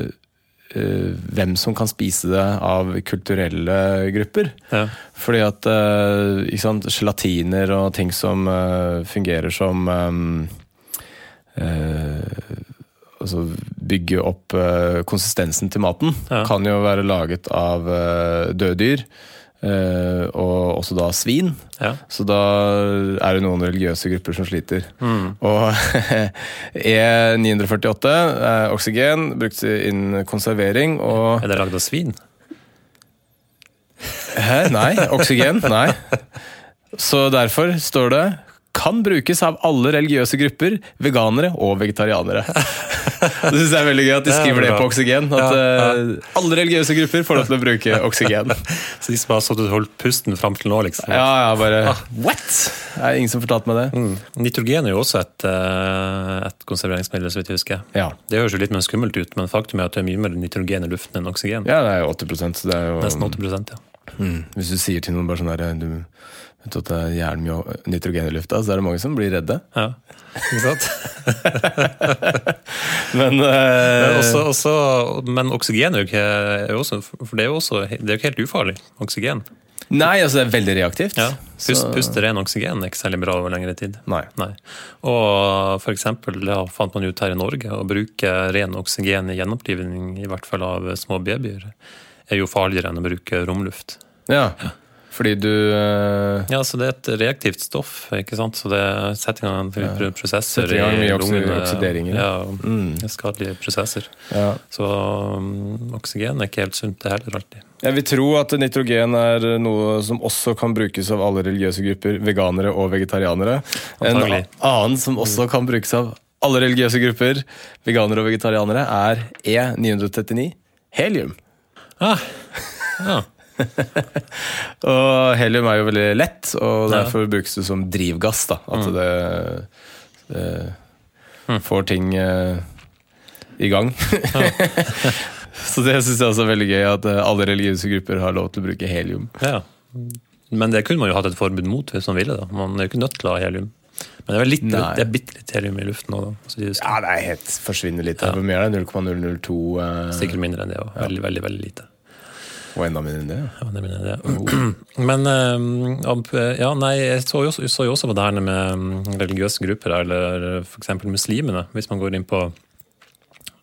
eh, hvem som kan spise det av kulturelle grupper. Ja. Fordi at eh, sant, gelatiner og ting som eh, fungerer som eh, Altså bygge opp eh, konsistensen til maten, Ja. kan jo være laget av eh, døde dyr. eh, og også da svin. Ja. Så da er det noen religiøse grupper som sliter. Mm. Og E948, eh, oksygen, brukt innen konservering. Og Er det lagd av svin? Hæ? Nei, oksygen? Nei. Så derfor står det kan brukes av alle religiøse grupper, veganere og vegetarianere. Det syns jeg er veldig gøy at de er skriver det på oksygen. At Ja, ja. eh, alle religiøse grupper får lov til å bruke oksygen. Så de som har stått og holdt pusten fram til nå, liksom? Ja, ja, bare What?! Det er ingen som fortalte meg det. Mm. Nitrogen er jo også et, eh, et konserveringsmiddel, så vidt jeg husker. Ja. Det høres jo litt mer skummelt ut, men faktum er at det er mye mer nitrogen i luften enn oksygen. ja, det er jo 80 så det er jo Nesten 80 ja. Mm. Hvis du sier til noen bare sånn herre du vet at det er jævlig mye nitrogen i lufta, så er det mange som blir redde. ja. Ikke sant? Men, Men, eh, også, også, men oksygen er jo ikke er også, For det er jo også, det er ikke helt ufarlig, oksygen. Nei, altså det er veldig reaktivt. Ja. Pust, Puste ren oksygen er ikke særlig bra over lengre tid. Nei. Og for eksempel, det fant man ut her i Norge, å bruke ren oksygen i gjenopplivning, i hvert fall av små babyer, er jo farligere enn å bruke romluft. Ja, Ja, fordi du eh, Ja, så det er et reaktivt stoff, ikke sant? Så det setter i gang ja. prosesser i lungene. oksideringer, Ja, Mm. skadelige prosesser. ja. Så um, oksygen er ikke helt sunt det heller alltid. Jeg vil tro at nitrogen er noe som også kan brukes av alle religiøse grupper, veganere og vegetarianere. En Antagelig. annen som også kan brukes av alle religiøse grupper, veganere og vegetarianere, er E939, helium. Ah, ja. Og helium er jo veldig lett, og Ja. derfor brukes det som drivgass. da, At det, det får ting eh, i gang. Så det syns jeg også er veldig gøy, at eh, alle religiøse grupper har lov til å bruke helium. ja. Men det kunne man jo hatt et forbud mot hvis man ville. da. Man er jo ikke nødt til å ha helium. Men det er, litt, Nei. det er bitte litt helium i luften nå. da. Det Ja, det er helt forsvinner litt. Hvor mye er det? 0,002 eh, sikkert mindre enn det òg. Veldig, veldig, veldig lite. Og enda mindre enn det. ja. Ja, det enn det. Men eh, ja, nei, jeg så jo, så jo også på det her med mm, religiøse grupper, eller f.eks. muslimene. Hvis man går inn på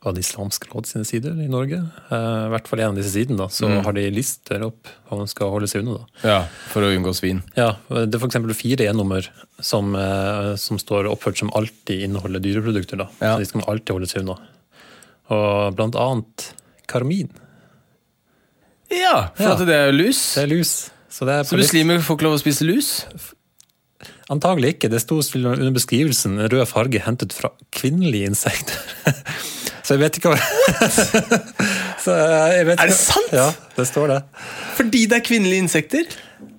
av det islamske råd sine sider i Norge, eh, i hvert fall en av disse sidene, da, så har de lister opp hva man skal holde seg unna. da. Ja, For å unngå svin. Ja, Det er f.eks. fire E-nummer som, eh, som står oppført som alltid inneholder dyreprodukter. da. Ja. Så de skal man alltid holde seg unna. Og blant annet karmin. Ja, for Ja. at det er lus. Det er lus. Så, det er Så muslimer får ikke lov å spise lus? Antagelig ikke. Det sto under beskrivelsen rød farge hentet fra kvinnelige insekter. Så jeg vet ikke hva vet Er det sant? Ja, det står det. Fordi det er kvinnelige insekter?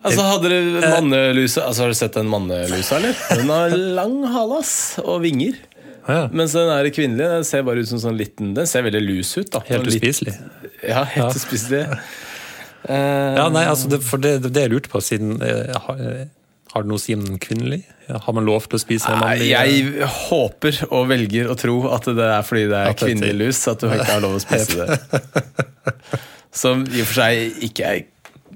Altså Hadde du manneluse Altså Har du sett den mannelusa, eller? Den har lang hale og vinger. Ja, Mens den er kvinnelige. Den ser bare ut som sånn liten Den ser veldig lus ut. da helt uspiselig. Ja, helt Ja. uspiselig. Ja, nei, altså det, for det, det jeg lurte på, siden eh, har, det noe å si om den kvinnelige? Har man lov til å spise en mann? mannlig? jeg håper og velger å tro at det er fordi det er kvinnelig lus at du ikke har lov å spise det. Som i og for seg ikke er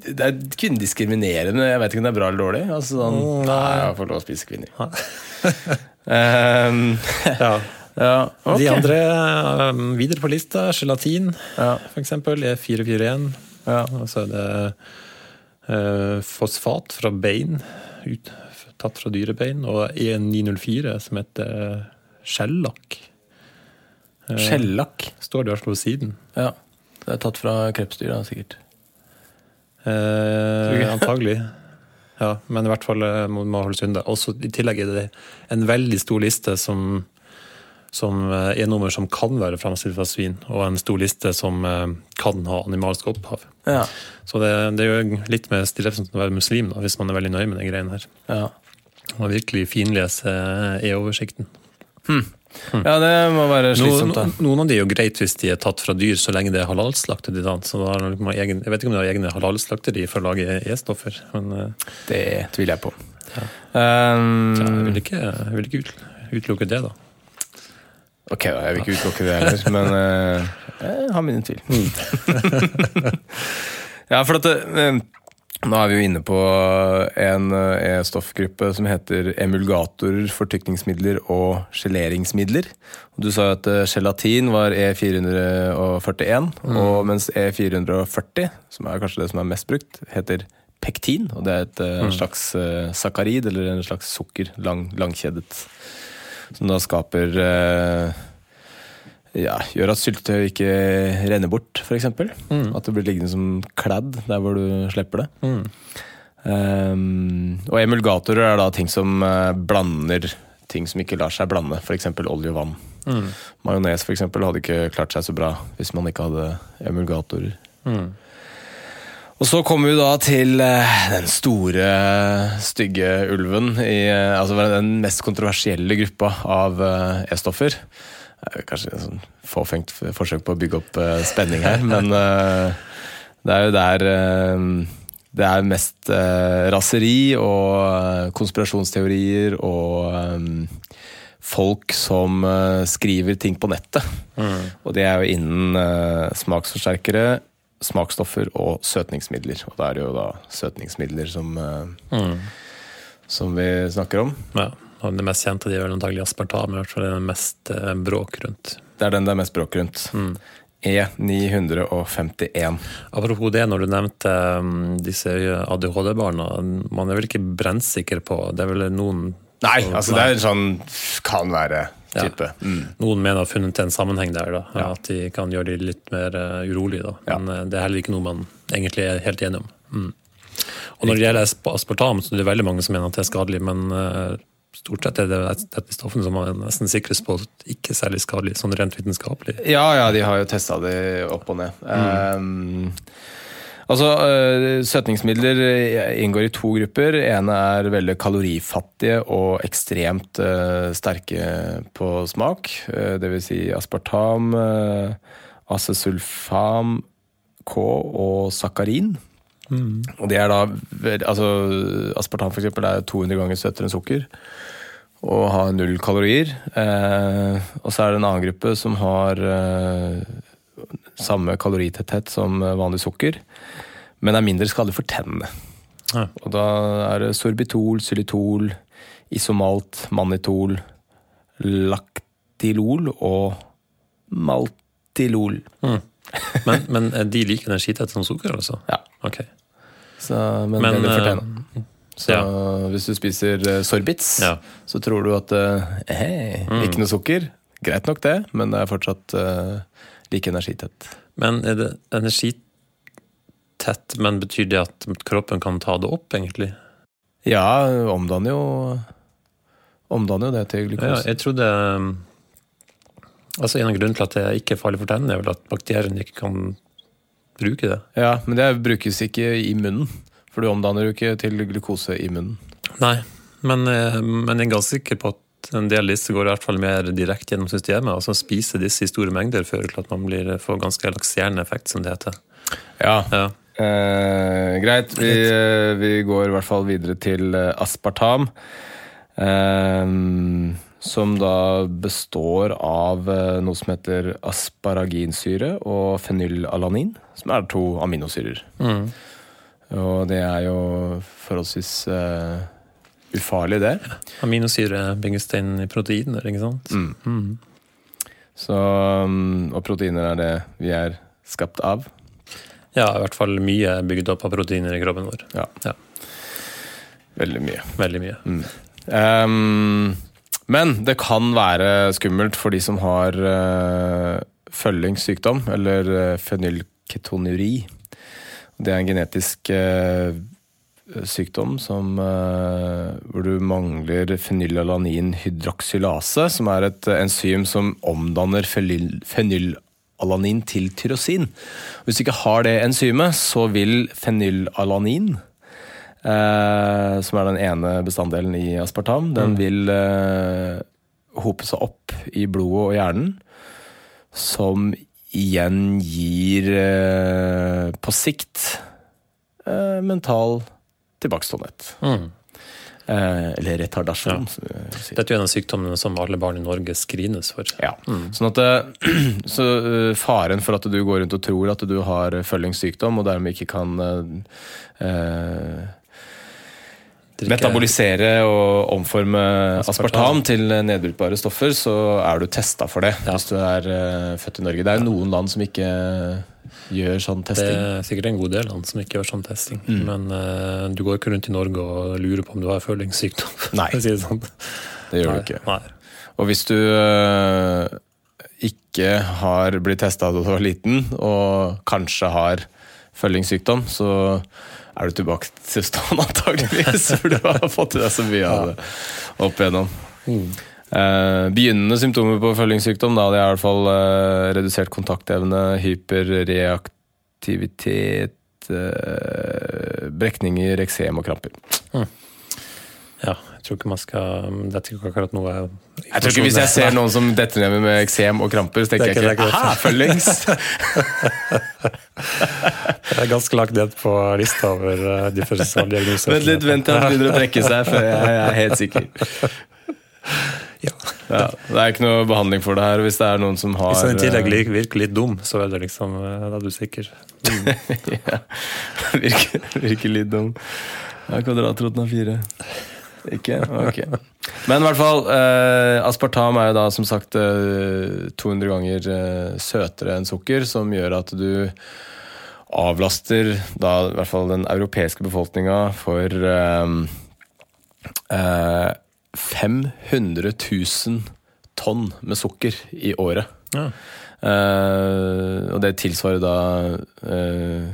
Det er kvinnediskriminerende. Jeg vet ikke om det er bra eller dårlig. Altså sånn, Mm, nei. jeg får lov å spise kvinner. Um, Ja. ja, okay. De andre um, videre på lista, gelatin Ja. eksempel, er 441. Ja. Og så er det uh, fosfat fra bein, ut, tatt fra dyrebein, og E904 som heter skjellakk. Eh, Skjellakk. Står det i hvert fall på siden. Ja. Det er tatt fra krepsdyra, sikkert. Uh, antagelig. Ja, men i hvert fall eh, må man holde seg unna. Også I tillegg er det en veldig stor liste som, som eh, er nummer som kan være fremstilt fra svin, og en stor liste som eh, kan ha animalsk opphav. Ja. Så det, det er jo litt mer stillheten å være muslim, da, hvis man er veldig nøye med de greiene her. Ja. Og virkelig finlese E-oversikten. Ja, det må være slitsomt, da. Noen, noen av de er jo greit hvis de er tatt fra dyr, så lenge det er halalslaktet. De dag. Så da har man egen, jeg vet ikke om de har egne halalslakteri for å lage E-stoffer. men... eh, Det tviler jeg på. Ja, jeg Um, vil ikke, jeg vil ikke utelukke det, da. ok, da, jeg vil ikke utelukke det heller, men uh, jeg har mine tvil. ja, for at det, eh, nå er vi jo inne på en eh, E-stoffgruppe som heter emulgatorer, fortykningsmidler og geleringsmidler. Du sa jo at eh, gelatin var E441, og mens E440, som er kanskje det som er mest brukt, heter pektin. Og det er et mm. slags eh, sakarid, eller en slags sukker, lang, langkjedet. Som da skaper eh, ja, Gjør at syltetøy ikke renner bort, f.eks. Mm. At det blir liggende som kladd der hvor du slipper det. Um, og emulgatorer er da ting som eh, blander ting som ikke lar seg blande, f.eks. olje og vann. Mm. Majones eksempel, hadde ikke klart seg så bra hvis man ikke hadde emulgatorer. Mm. Og så kommer vi da til eh, den store, stygge ulven. I, eh, altså den mest kontroversielle gruppa av E-stoffer. Det er Kanskje et sånn fåfengt forsøk på å bygge opp uh, spenning her, men uh, det er jo der uh, det er mest raseri og konspirasjonsteorier og um, folk som skriver ting på nettet. Og det er jo innen smaksforsterkere, smaksstoffer og søtningsmidler. Og da er det jo da søtningsmidler som, mm. som vi snakker om. Ja, og Det mest kjente de er vel antagelig aspartam, i hvert fall er det mest eh, bråk rundt. Det er den det er mest bråk rundt. E951. Apropos det, når du nevnte um, disse ADHD-barna, man er vel ikke brennsikker på Det er vel noen Nei, altså det er en sånn kan være Ja. type. Mm. Noen mener å ha funnet en sammenheng der, da, Ja. at de kan gjøre de litt mer uh, urolige. Da. Ja. Men eh, det er heller ikke noe man egentlig er helt enig om. Mm. Og når det gjelder aspartam, så er det veldig mange som mener at det er skadelig, men eh, stort sett er det dette stoffene som man nesten sikres på ikke særlig skadelig, sånn rent vitenskapelig. Ja, ja, de har jo testa det opp og ned. Um, altså, øh, Søtningsmidler eh, inngår i to grupper. ene er veldig kalorifattige og ekstremt uh, sterke på smak. Uh, det vil si aspartam, uh, acesulfam, K og sakarin. Og det er da altså, Aspartam for eksempel, er 200 ganger søtere enn sukker og har null kalorier. Eh, og så er det en annen gruppe som har eh, samme kaloritetthet som vanlig sukker. men er mindre skadelig for tennene. Ja. Og da er det sorbitol, xylitol, isomalt, mannitol, laktilol og maltilol. Men, men er de like energitette som sukker, altså? Ja. Ok. Så, men, Men, det eh. Så ja. hvis du spiser eh, sorbits, Ja. så tror du at eh, hei, ikke noe sukker. Greit nok det, men det er fortsatt uh, like energitett. Men er det energitett, men betyr det at kroppen kan ta det opp, egentlig? Ja, omdanner jo Omdanner jo det til Ja, jeg trodde det Altså En av grunnene til at det ikke er farlig for tennene, er vel at bakteriene ikke kan bruke det. Ja, men det brukes ikke i munnen. For du omdanner jo ikke til glukose i munnen. Nei, men, eh, men jeg er ganske sikker på at en del av disse går i hvert fall mer direkte gjennom systemet. altså Spise disse i store mengder fører til at man blir, får ganske lakserende effekt, som det heter. Ja, Ja. Eh, greit. Vi, eh, vi går i hvert fall videre til eh, aspartam. Eh, som da består av eh, noe som heter asparaginsyre og fenylalanin, som er to aminosyrer. Og det er jo forholdsvis uh, ufarlig, det. Aminosyre er byggestein i proteiner, ikke sant? Mm. mm, og proteiner er det vi er skapt av. Ja, i hvert fall mye bygd opp av proteiner i kroppen vår. Ja, Ja, veldig mye. Veldig mye. Ehm, men det kan være skummelt for de som har uh, følgingssykdom, eller uh, fenylketonuri. Det er en genetisk uh, sykdom som, uh, hvor du mangler fenylalaninhydroksylase, som er et eh, enzym som omdanner fenylalanin til tyrosin. Hvis du ikke har det enzymet, så vil fenylalanin eh, som er den ene bestanddelen i aspartam, den vil eh, hope seg opp i blodet og hjernen, som igjen gir eh, på sikt eh, mental tilbakeståenhet. Mm. Eh, eller retardasjon, Ja. Dette er jo en av sykdommene som alle barn i Norge screenes for. Ja. Sånn at så Faren for at du går rundt og tror at du har følgingssykdom, og dermed ikke kan eh, Drikke- metabolisere og omforme aspartam til nedbrytbare stoffer, så er du testa for det hvis du er eh, født i Norge. Det er jo noen land som ikke gjør sånn testing. Det er sikkert en god del land som ikke gjør sånn testing. Mm. Men uh, du går ikke rundt i Norge og lurer på om du har følingssykdom. Nei. si det sånn. Det gjør Nei, du ikke. Nei. Og hvis du uh, ikke har blitt testa da du var liten, og kanskje har følgingssykdom, så er du tilbake til stand antageligvis, for du har fått i deg så mye av det opp igjennom. Eh, begynnende symptomer på følgingssykdom da, det er i hvert fall eh, redusert kontaktevne, hyperreaktivitet, eh, brekninger, eksem og kramper. Ja, jeg tror ikke man skal Dette er ikke akkurat noe Jeg tror ikke Hvis jeg ser noen som detter ned med eksem og kramper, så tenker er jeg ikke- ikke ikke aha, følgings! Jeg er ganske lagt ned på lista over uh, differensialdiagnoser. Vent litt, vent til han begynner å trekke seg, før jeg er helt sikker. Ja. Ja, det er ikke noe behandling for det her. Hvis det er noen som har Hvis han i tillegg eh, virker litt dum, så er det liksom eh, Da er du sikker. ja, virker, virker litt dum. Ja, Kvadratroten av fire. Ikke? Ok. Men i hvert fall, eh, aspartam er jo da som sagt eh, 200 ganger eh, søtere enn sukker, som gjør at du avlaster da i hvert fall den europeiske befolkninga for eh, eh, 500 000 tonn med sukker i året. Ja. Eh, og det tilsvarer da eh,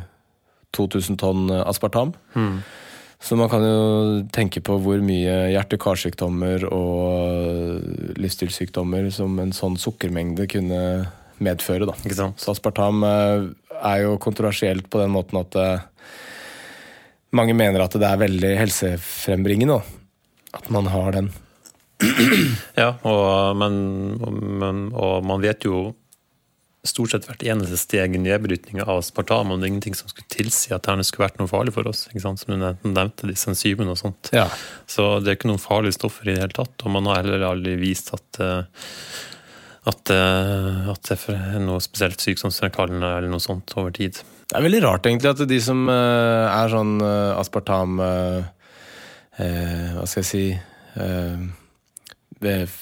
2000 tonn aspartam. Så man kan jo tenke på hvor mye hjerte-karsykdommer og livsstilssykdommer som en sånn sukkermengde kunne medføre. Da. Så aspartam eh, er jo kontroversielt på den måten at eh, mange mener at det er veldig helsefrembringende. At man har den. Ja, og, men, men, og man vet jo stort sett hvert eneste steg i nedbrytninga av aspartam, og det er ingenting som skulle tilsi at det skulle vært noe farlig for oss. Som du nevnte, disse enzymene og sånt. Ja. Så det er ikke noen farlige stoffer i det hele tatt, og man har heller aldri vist at, eh, at, eh, at det er noe spesielt sykdomsfremkallende eller noe sånt over tid. Det er veldig rart egentlig at de som eh, er sånn aspartam Hva skal jeg si eh,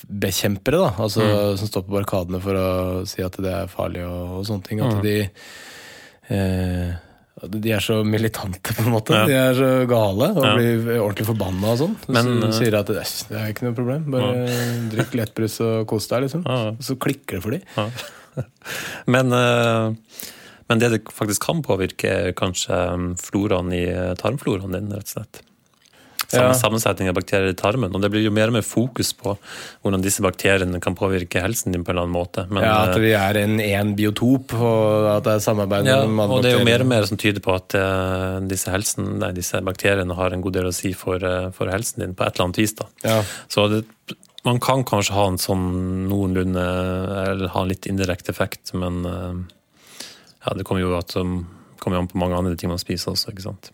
Bekjempere, da. Altså som står på barrikadene for å si at det er farlig og, og sånne ting. At de eh, de er så militante, på en måte. Ja. De er så gale og Ja. blir ordentlig forbanna og sånn. Men, så eh, sier at det, er ikke noe problem, bare drikk lettbrus og kos deg, liksom. Ja. Så klikker det for. Ja. Men, eh, men det det faktisk kan påvirke, er kanskje mm, floraen i eh, tarmfloraen din, rett og slett. Sam- Ja. Sammensetning av bakterier i tarmen. Og det blir jo mer og mer fokus på hvordan disse bakteriene kan påvirke helsen din på en eller annen måte. Men, ja, At vi er en én biotop, og at det er samarbeid ja, mellom alle og det er jo mer og mer som tyder på at uh, disse, helsen, nei, disse bakteriene har en god del å si for, uh, for helsen din, på et eller annet vis. da. Ja. Så det, man kan kanskje ha en sånn noenlunde, eller ha en litt indirekte effekt, men uh, ja, det kommer jo at, um, kommer an på mange andre ting man spiser også, ikke sant.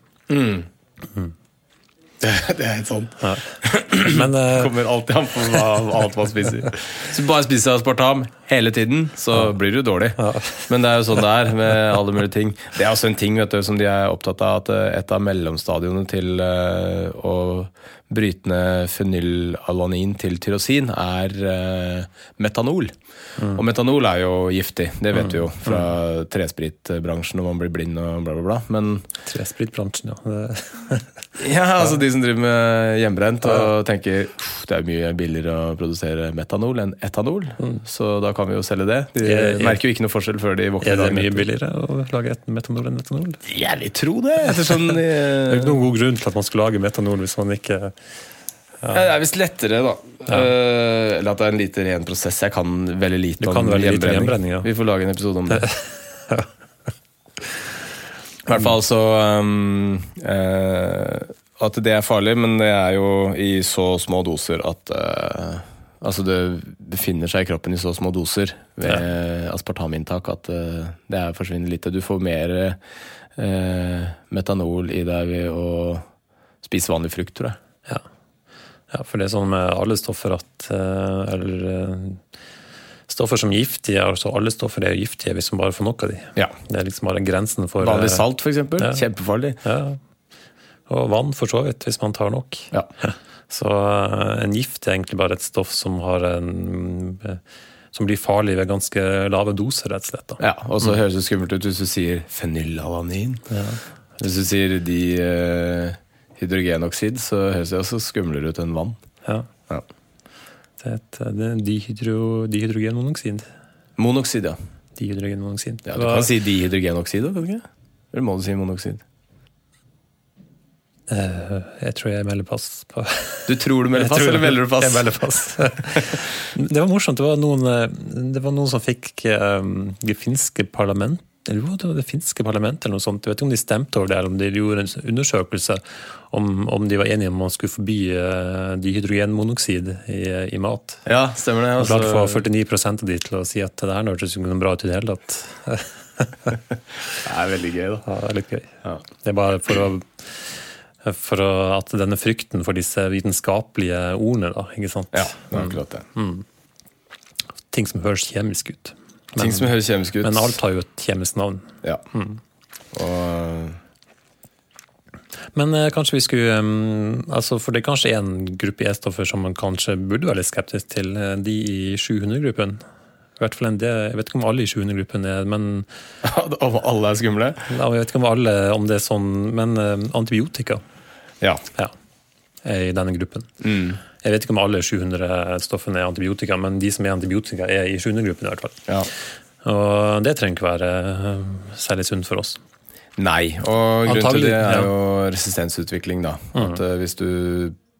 Det er helt sånn. Men uh, Kommer alltid an på hva annet man spiser. Hvis du bare spiser aspartam hele tiden, så blir du dårlig. Men det er jo sånn det er med alle mulige ting. Det er også en ting vet du, som de er opptatt av, at eh, et av mellomstadionene til uh, å bryte ned fenylalanin til tyrosin er uh, metanol. Og metanol er jo giftig, det vet vi jo fra trespritbransjen når man blir blind og bla, bla, bla. Men trespritbransjen, ja. Ja, altså de som driver med hjemmebrent og tenker det er mye billigere å produsere metanol enn etanol, så da kan vi jo selge det. De jeg, er- merker jo ikke noe forskjell før de våkner. er det mye billigere å lage et metanol enn etanol? Jeg vil tro det, ettersom det er jo ikke noen god grunn til at man skulle lage metanol hvis man ikke Ja, Det er visst lettere, da. Eh, eller at det er en lite ren prosess. Jeg kan veldig lite Du om hjemmebrenning. hjemmebrenning, ja. Vi får lage en episode om det. I hvert fall så um, uh, At det er farlig, men det er jo i så små doser at uh, Altså det befinner seg i kroppen i så små doser ved aspartaminntak at det er forsvinner lite. Du får mer metanol i deg ved å spise vanlig frukt, tror jeg. Ja. ja, for det er sånn med alle stoffer at eh, Eller eh, stoffer som giftige, altså alle stoffer er giftige hvis man bare får nok av de. Ja. Det er liksom bare grensen for Vanlig eh, salt, eksempel. ja. Kjempefarlig. Ja. Og vann, for så vidt, hvis man tar nok. Ja. Så en gift er egentlig bare et stoff som har en som blir farlig ved ganske lave doser, rett og slett. Da. Ja, og så høres det skummelt ut hvis du sier fenylalanin. Hvis du sier de hydrogenoksid, så høres det også skumlere ut enn vann. Ja. Ja. Det er, er dihydro, dihydrogenmonoksid. Monoksid, ja. Dihydrogenmonoksid. ja. Du kan si dihydrogenoksid, òg, kan du ikke? Eller må du si monoksid? Eh, jeg tror jeg melder pass på Du tror du melder pass, eller melder du pass? Jeg melder pass. det var morsomt. Det var noen, eh, det var noen som fikk um, det finske parlament eller jo, det det finske parlamentet eller noe sånt. Jeg vet ikke om de stemte over det, eller om de gjorde en undersøkelse om, om de var enige om man skulle forby uh, dihydrogenmonoksid i, i mat. Ja, stemmer det. Og Klart å få Altså, 49 av de til å si at det her hørtes ikke noe bra ut i det hele tatt. det er veldig gøy, da. Ja, det er litt gøy. Ja. Det er bare for å for at denne frykten for disse vitenskapelige ordene, da, ikke sant? Ja, det er akkurat det. Ting som høres kjemisk ut. Men, Ting som høres kjemisk ut. men alt har jo et kjemisk navn. Ja. Og Men eh, kanskje vi skulle um, altså For det er kanskje en gruppe E-stoffer som man kanskje burde være litt skeptisk til. eh, De i 700-gruppen. I hvert fall en del, Jeg vet ikke om alle i 700-gruppen er men Om alle er skumle? ja, Jeg vet ikke om alle om det er sånn, men uh, antibiotika Ja. ja, er i denne gruppen. Mm. Jeg vet ikke om alle 700 stoffene er antibiotika, men de som er antibiotika, er i 700-gruppen i hvert fall. ja. Og det trenger ikke være eh, særlig sunt for oss. Nei, og grunnen til det er jo resistensutvikling, da. At eh, hvis du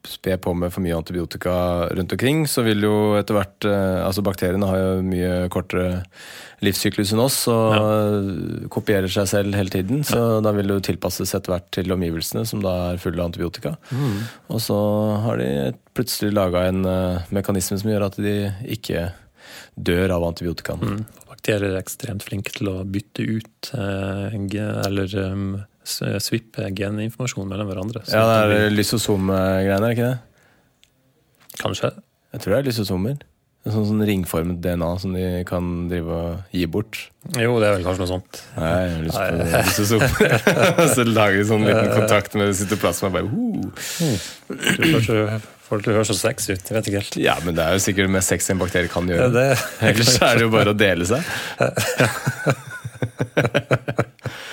sper på med for mye antibiotika rundt omkring, så vil jo etter hvert eh, Altså bakteriene har jo mye kortere livssyklus enn oss og kopierer seg selv hele tiden. Så da vil det jo tilpasses etter hvert til omgivelsene, som da er fulle av antibiotika. Og så har de plutselig laga en eh, mekanisme som gjør at de ikke dør av antibiotikaen. Bakterier er ekstremt flinke til å bytte ut eh, eller um, svippe geninformasjon mellom hverandre. Ja, det er lysosomgreiene, er ikke det? Kanskje. Jeg tror det er lysosomer. Sånn, sånn ringformet DNA som de kan drive og gi bort. Jo, det er vel kanskje noe sånt. Nei, jeg har lyst på lyst til så, lager de sånn liten kontakt med cytoplasma. Bare, uh. Du kanskje det å høres så sexy ut. Jeg vet ikke helt. Ja, men det er jo sikkert det mest sexy en bakterie kan gjøre. det- Ellers er det jo bare å dele seg.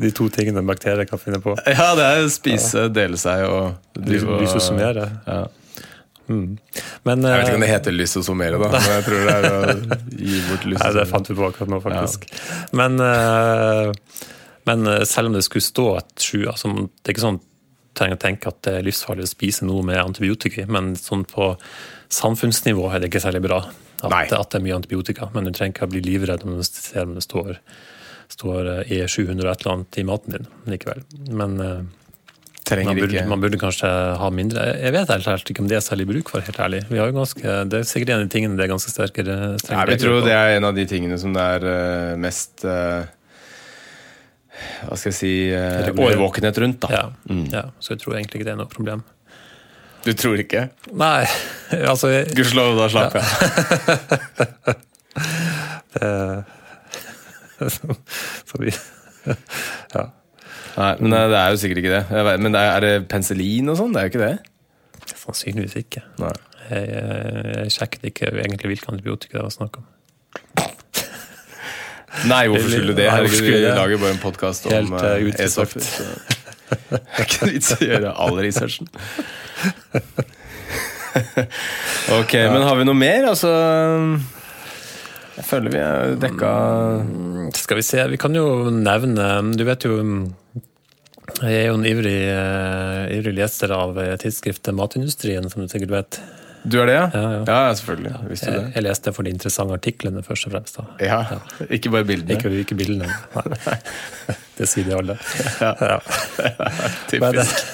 De to tingene bakterier kan finne på. Ja, det er spise, dele seg og drive og- Lysosomere. Ja. Mm. Men Jeg vet ikke om det eh, heter lysosomere, da, men jeg tror det er å gi bort Nei, det fant vi på akkurat nå, faktisk. Men, eh, men eh, selv om det skulle stå et sju altså, Det er ikke sånn trenger å tenke at det er livsfarlig å spise noe med antibiotika, men sånn på samfunnsnivå er det ikke særlig bra at, at det er mye antibiotika. Men du trenger ikke å bli livredd om du ser om det står, står eh, E700 og et eller annet i maten din likevel. Men eh, man burde, man burde kanskje ha mindre Jeg vet helt helt ikke om det er særlig bruk for, helt ærlig. Vi har jo ganske, det er sikkert en av de tingene det er ganske sterke strenge Jeg vil tror det er en av de tingene som det er eh, mest eh, Hva skal jeg si eh, Årvåkenhet rundt, da. Ja, Mm. ja, så jeg tror egentlig ikke det er noe problem. Du tror ikke? Nei, altså Gudskjelov, da slapp jeg. så, så vi Ja. Nei, men eh, det er jo sikkert ikke det. Men det er, det penicillin og sånn? Det er jo ikke det. Sannsynligvis ikke. Nei. Jeg, jeg, jeg sjekket ikke egentlig hvilke antibiotika det var snakk om. Nei, hvorfor skulle du det? Herregud, skulle vi lager bare en podkast om Helt, uh, eh. E-stoffer. Det er ikke vits i å gjøre all researchen. Ok, men har vi noe mer? Altså Jeg føler vi er dekka Skal vi se, vi kan jo nevne Du vet jo Jeg er jo en ivrig, uh, ivrig leser av tidsskriftet Matindustrien, som du sikkert vet. Du er det, ja? Ja, ja. Ja, selvfølgelig. Visste du det? jeg leste for de interessante artiklene, først og fremst. Ja, Ikke bare bildene. Ikke, ikke bildene. Det sier de alle. Ja. Men, Typisk.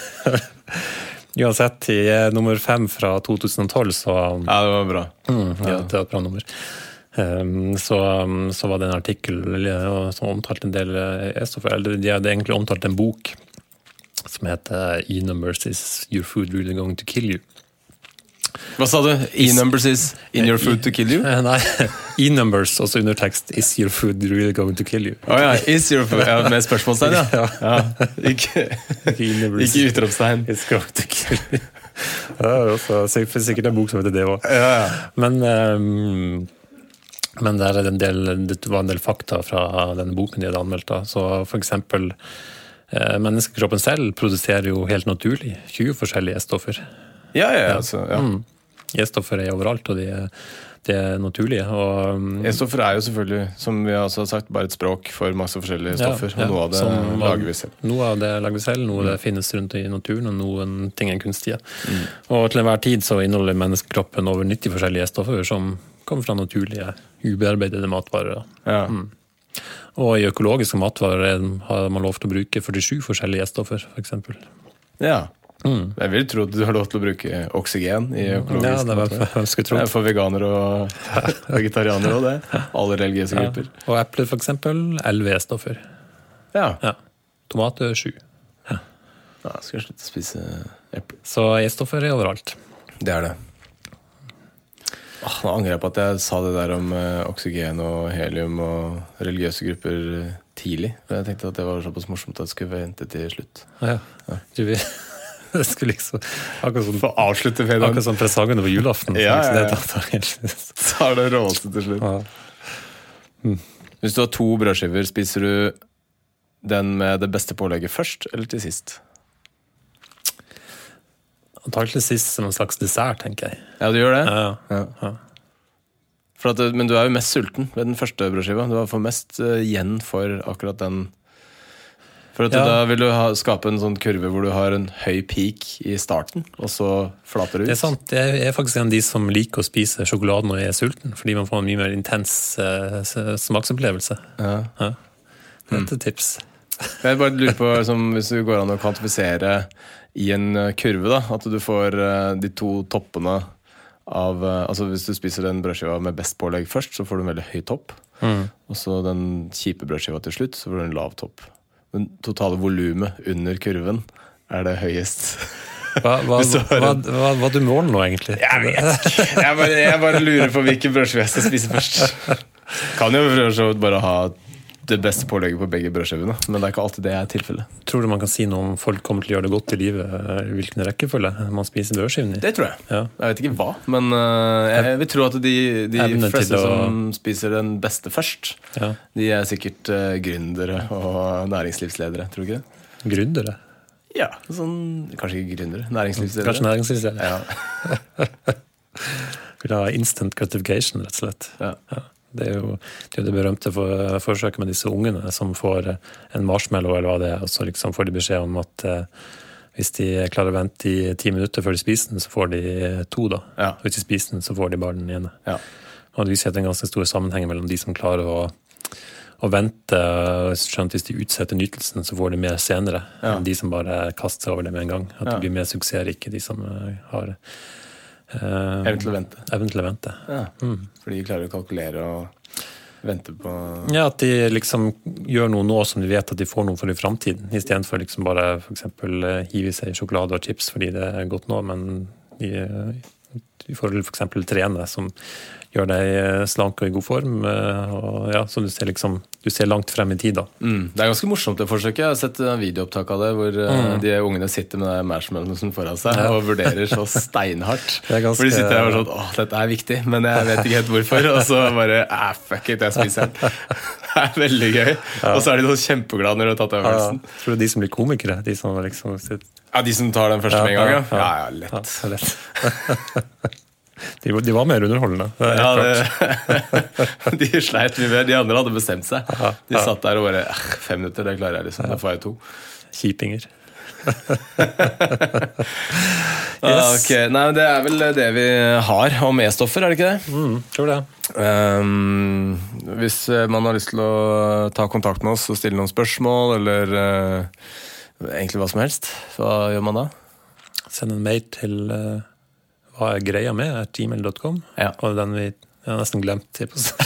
uansett, i eh, nummer fem fra 2012, så Ja, det var bra. Mm, ja, det var et bra nummer. Um, så, så var det en artikkel som omtalte en del eh, E-stoffer. Eller de hadde egentlig omtalt en bok som heter E-numbers is your food really going to kill you. Hva sa du? E-numbers is in your food to kill you? Eh, Nei, E-numbers, også undertekst is your food really going to kill you. Å ja, is your food ja, Med spørsmålstegn, ja. ja. Ikke, ikke utropstegn. is going to kill you. Det er også sikkert en bok som heter det òg. Ja, ja. Men, um, men det, en del, det var en del fakta fra denne boken de hadde anmeldt. Da. Så eksempel eh, Menneskekroppen selv produserer jo helt naturlig 20 forskjellige stoffer. ja, ja, altså, ja. Mm. E-stoffer er overalt, og de de er naturlige. Um, E-stoffer er jo selvfølgelig, som vi også har sagt, bare et språk for masse forskjellige Ja, stoffer. ja, og noe av det som- lager vi selv. Noe av det lager vi selv, noe av det finnes rundt i naturen, og noen ting er kunstige. Og til enhver tid så inneholder menneskekroppen over 90 forskjellige stoffer som kommer fra naturlige, ubearbeidede matvarer. Ja. Mm. Og i økologiske matvarer er- har man lov til å bruke 47 forskjellige stoffer, f.eks. ja. Jeg vil tro at du har lov til å bruke oksygen i økologisk Ja, det er for veganere og vegetarianere og det. Alle religiøse Ja. grupper. Og epler, f.eks. 11 E-stoffer. Ja. Ja. Tomater 7. ja. Skal jeg slutte å spise eple? Så E-stoffer er overalt. Det er det. Åh, nå angrer jeg på at jeg sa det der om eh, oksygen og helium og religiøse grupper eh, tidlig. For jeg tenkte at det var såpass morsomt at jeg skulle vente til slutt. Ja. Du, vi, det skulle liksom Akkurat som, For å avslutte fredagen. akkurat som presangene på julaften. så Ja, liksom ja, det ja. tar- tar Så er det råeste til slutt. Ja. Hvis du har to brødskiver, spiser du den med det beste pålegget først eller til sist? Antakelig sist som en slags dessert, tenker jeg. Ja, du gjør det? Ja, Ja. ja. For at, men du er jo mest sulten ved den første brødskiva. Du får mest eh, igjen for akkurat den. For at Ja. Da vil du ha, skape en sånn kurve hvor du har en høy peak i starten, og så flater det ut. Det er sant. Jeg er faktisk en av de som liker å spise sjokolade når jeg er sulten, fordi man får en mye mer intens uh, smaksopplevelse. Ja. Ja. Dette er et tips. Jeg bare lurer på som, Hvis det går an å kvantifisere i en eh, kurve, da, at du får eh, de to toppene av eh, Altså Hvis du spiser den brødskiva med best pålegg først, så får du en veldig høy topp. Og så den kjipe brødskiva til slutt, så får du en lav topp. Men totale volumet under kurven er det høyest. Hva, hva, hva, hva, hva du måler nå, egentlig? Jeg vet ikke. Jeg bare, jeg bare lurer på hvilken brødskive jeg skal spise først. Kan jo for så vidt bare ha det beste pålegget på begge brødskivene, men det er ikke alltid det er tilfellet. Tror du man kan si noe om folk kommer til å gjøre det godt i livet? eh, hvilken rekkefølge man spiser brødskivene i? Det tror jeg. Ja. Jeg vet ikke hva, men øh, jeg vil tro at de, de fleste å- som spiser den beste først, Ja. de er sikkert øh, gründere og næringslivsledere, tror du ikke det? Gründere? Ja, sånn, Kanskje ikke gründere, næringslivsledere. Kanskje næringslivsledere. Ja. Vil ha instant gratification, rett og slett. Ja. Det er jo det, er det berømte for, forsøket med disse ungene som får eh, en marshmallow, eller hva det er, og så liksom får de beskjed om at eh, hvis de klarer å vente i ti minutter før de spiser den, så får de to, da. Ja. Hvis de spiser den, så får de bare den ene. Ja. Og det viser at det er en ganske stor sammenheng mellom de som klarer å, å vente. Skjønt hvis de utsetter nytelsen, så får de mer senere Ja. enn de som bare kaster seg over det med en gang. At det blir mer suksessrike, de som eh, har eh, å vente. å vente. Ja. For de klarer å kalkulere og vente på Ja, At de liksom gjør noe nå som de vet at de får noe for i framtiden, istedenfor liksom bare eksempel, eh, hive i seg sjokolade og chips fordi det er godt nå, men de, eh, de får f.eks. trene, som gjør deg eh, slank og i god form. eh, Og ja, så du ser liksom du ser langt frem i tid, da. Mm, Det er ganske morsomt, det forsøket. Jeg har sett eh, videoopptak av det, hvor mm. de ungene sitter med det marshmallowen foran seg og vurderer så steinhardt. Ganske- For de sitter der og sånn Å, dette er viktig, men jeg vet ikke helt hvorfor. Og så bare Æh, fuck it, jeg spiser den. Det er veldig gøy. Og så er de sånn kjempeglade når de har tatt øvelsen. Tror du de som blir komikere? De som liksom sitter Ja, De som tar den første med en gang, ja? Ja, ja, lett. Ja, lett. de, de var mer underholdende. Er Ja, det, de sleit mye mer. De andre hadde bestemt seg. De satt der og bare "Eh, Fem minutter, det klarer jeg, liksom. Da får jeg to. Kjipinger. Ah, ok, Nei, Det er vel det vi har om E-stoffer, er det ikke det? Mm, tror det. Um, hvis eh, man har lyst til å ta kontakt med oss og stille noen spørsmål, eller uh, egentlig hva som helst, hva gjør man da? Send en mail til uh, er greia med, er gmail.com. Ja. Og den vi jeg har nesten glemt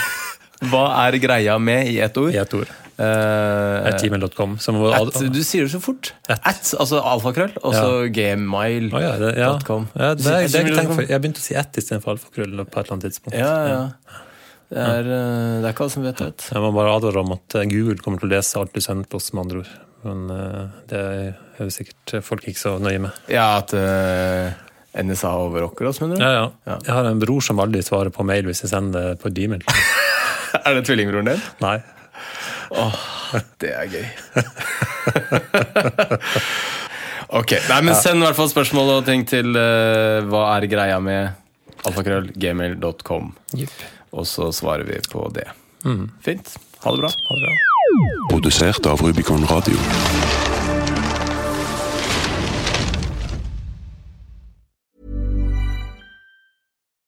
Hva er greia med i ett ord? i ett ord. Uh, at gmail.com. At, du sier det så fort. At. At, altså alfakrøll, og så ja. gmail.com. Oh, ja, det, ja. ja det, det, det, for. Jeg begynte å si ett istedenfor alfakrøll på et eller annet tidspunkt. Ja, ja. Det er, eh, det er ikke alle som vet det. Jeg må bare advare om at eh, Google kommer til å lese alt du sender på oss, med andre ord. Men det er jo sikkert folk ikke så nøye med. Ja, at eh, NSA overrocker oss, mener du? Ja, ja. Ja. Jeg har en bror som aldri svarer på mail hvis jeg sender det på Gmail. er det tvillingbroren din? Nei. Åh, Det er gøy. ok, nei, men Send i hvert fall spørsmål og ting til uh, hva er greia med alfakrøllgmail.com. Yep. Og så svarer vi på det. Fint. Ha det bra. Ha det bra. Produsert av Rubicon Radio.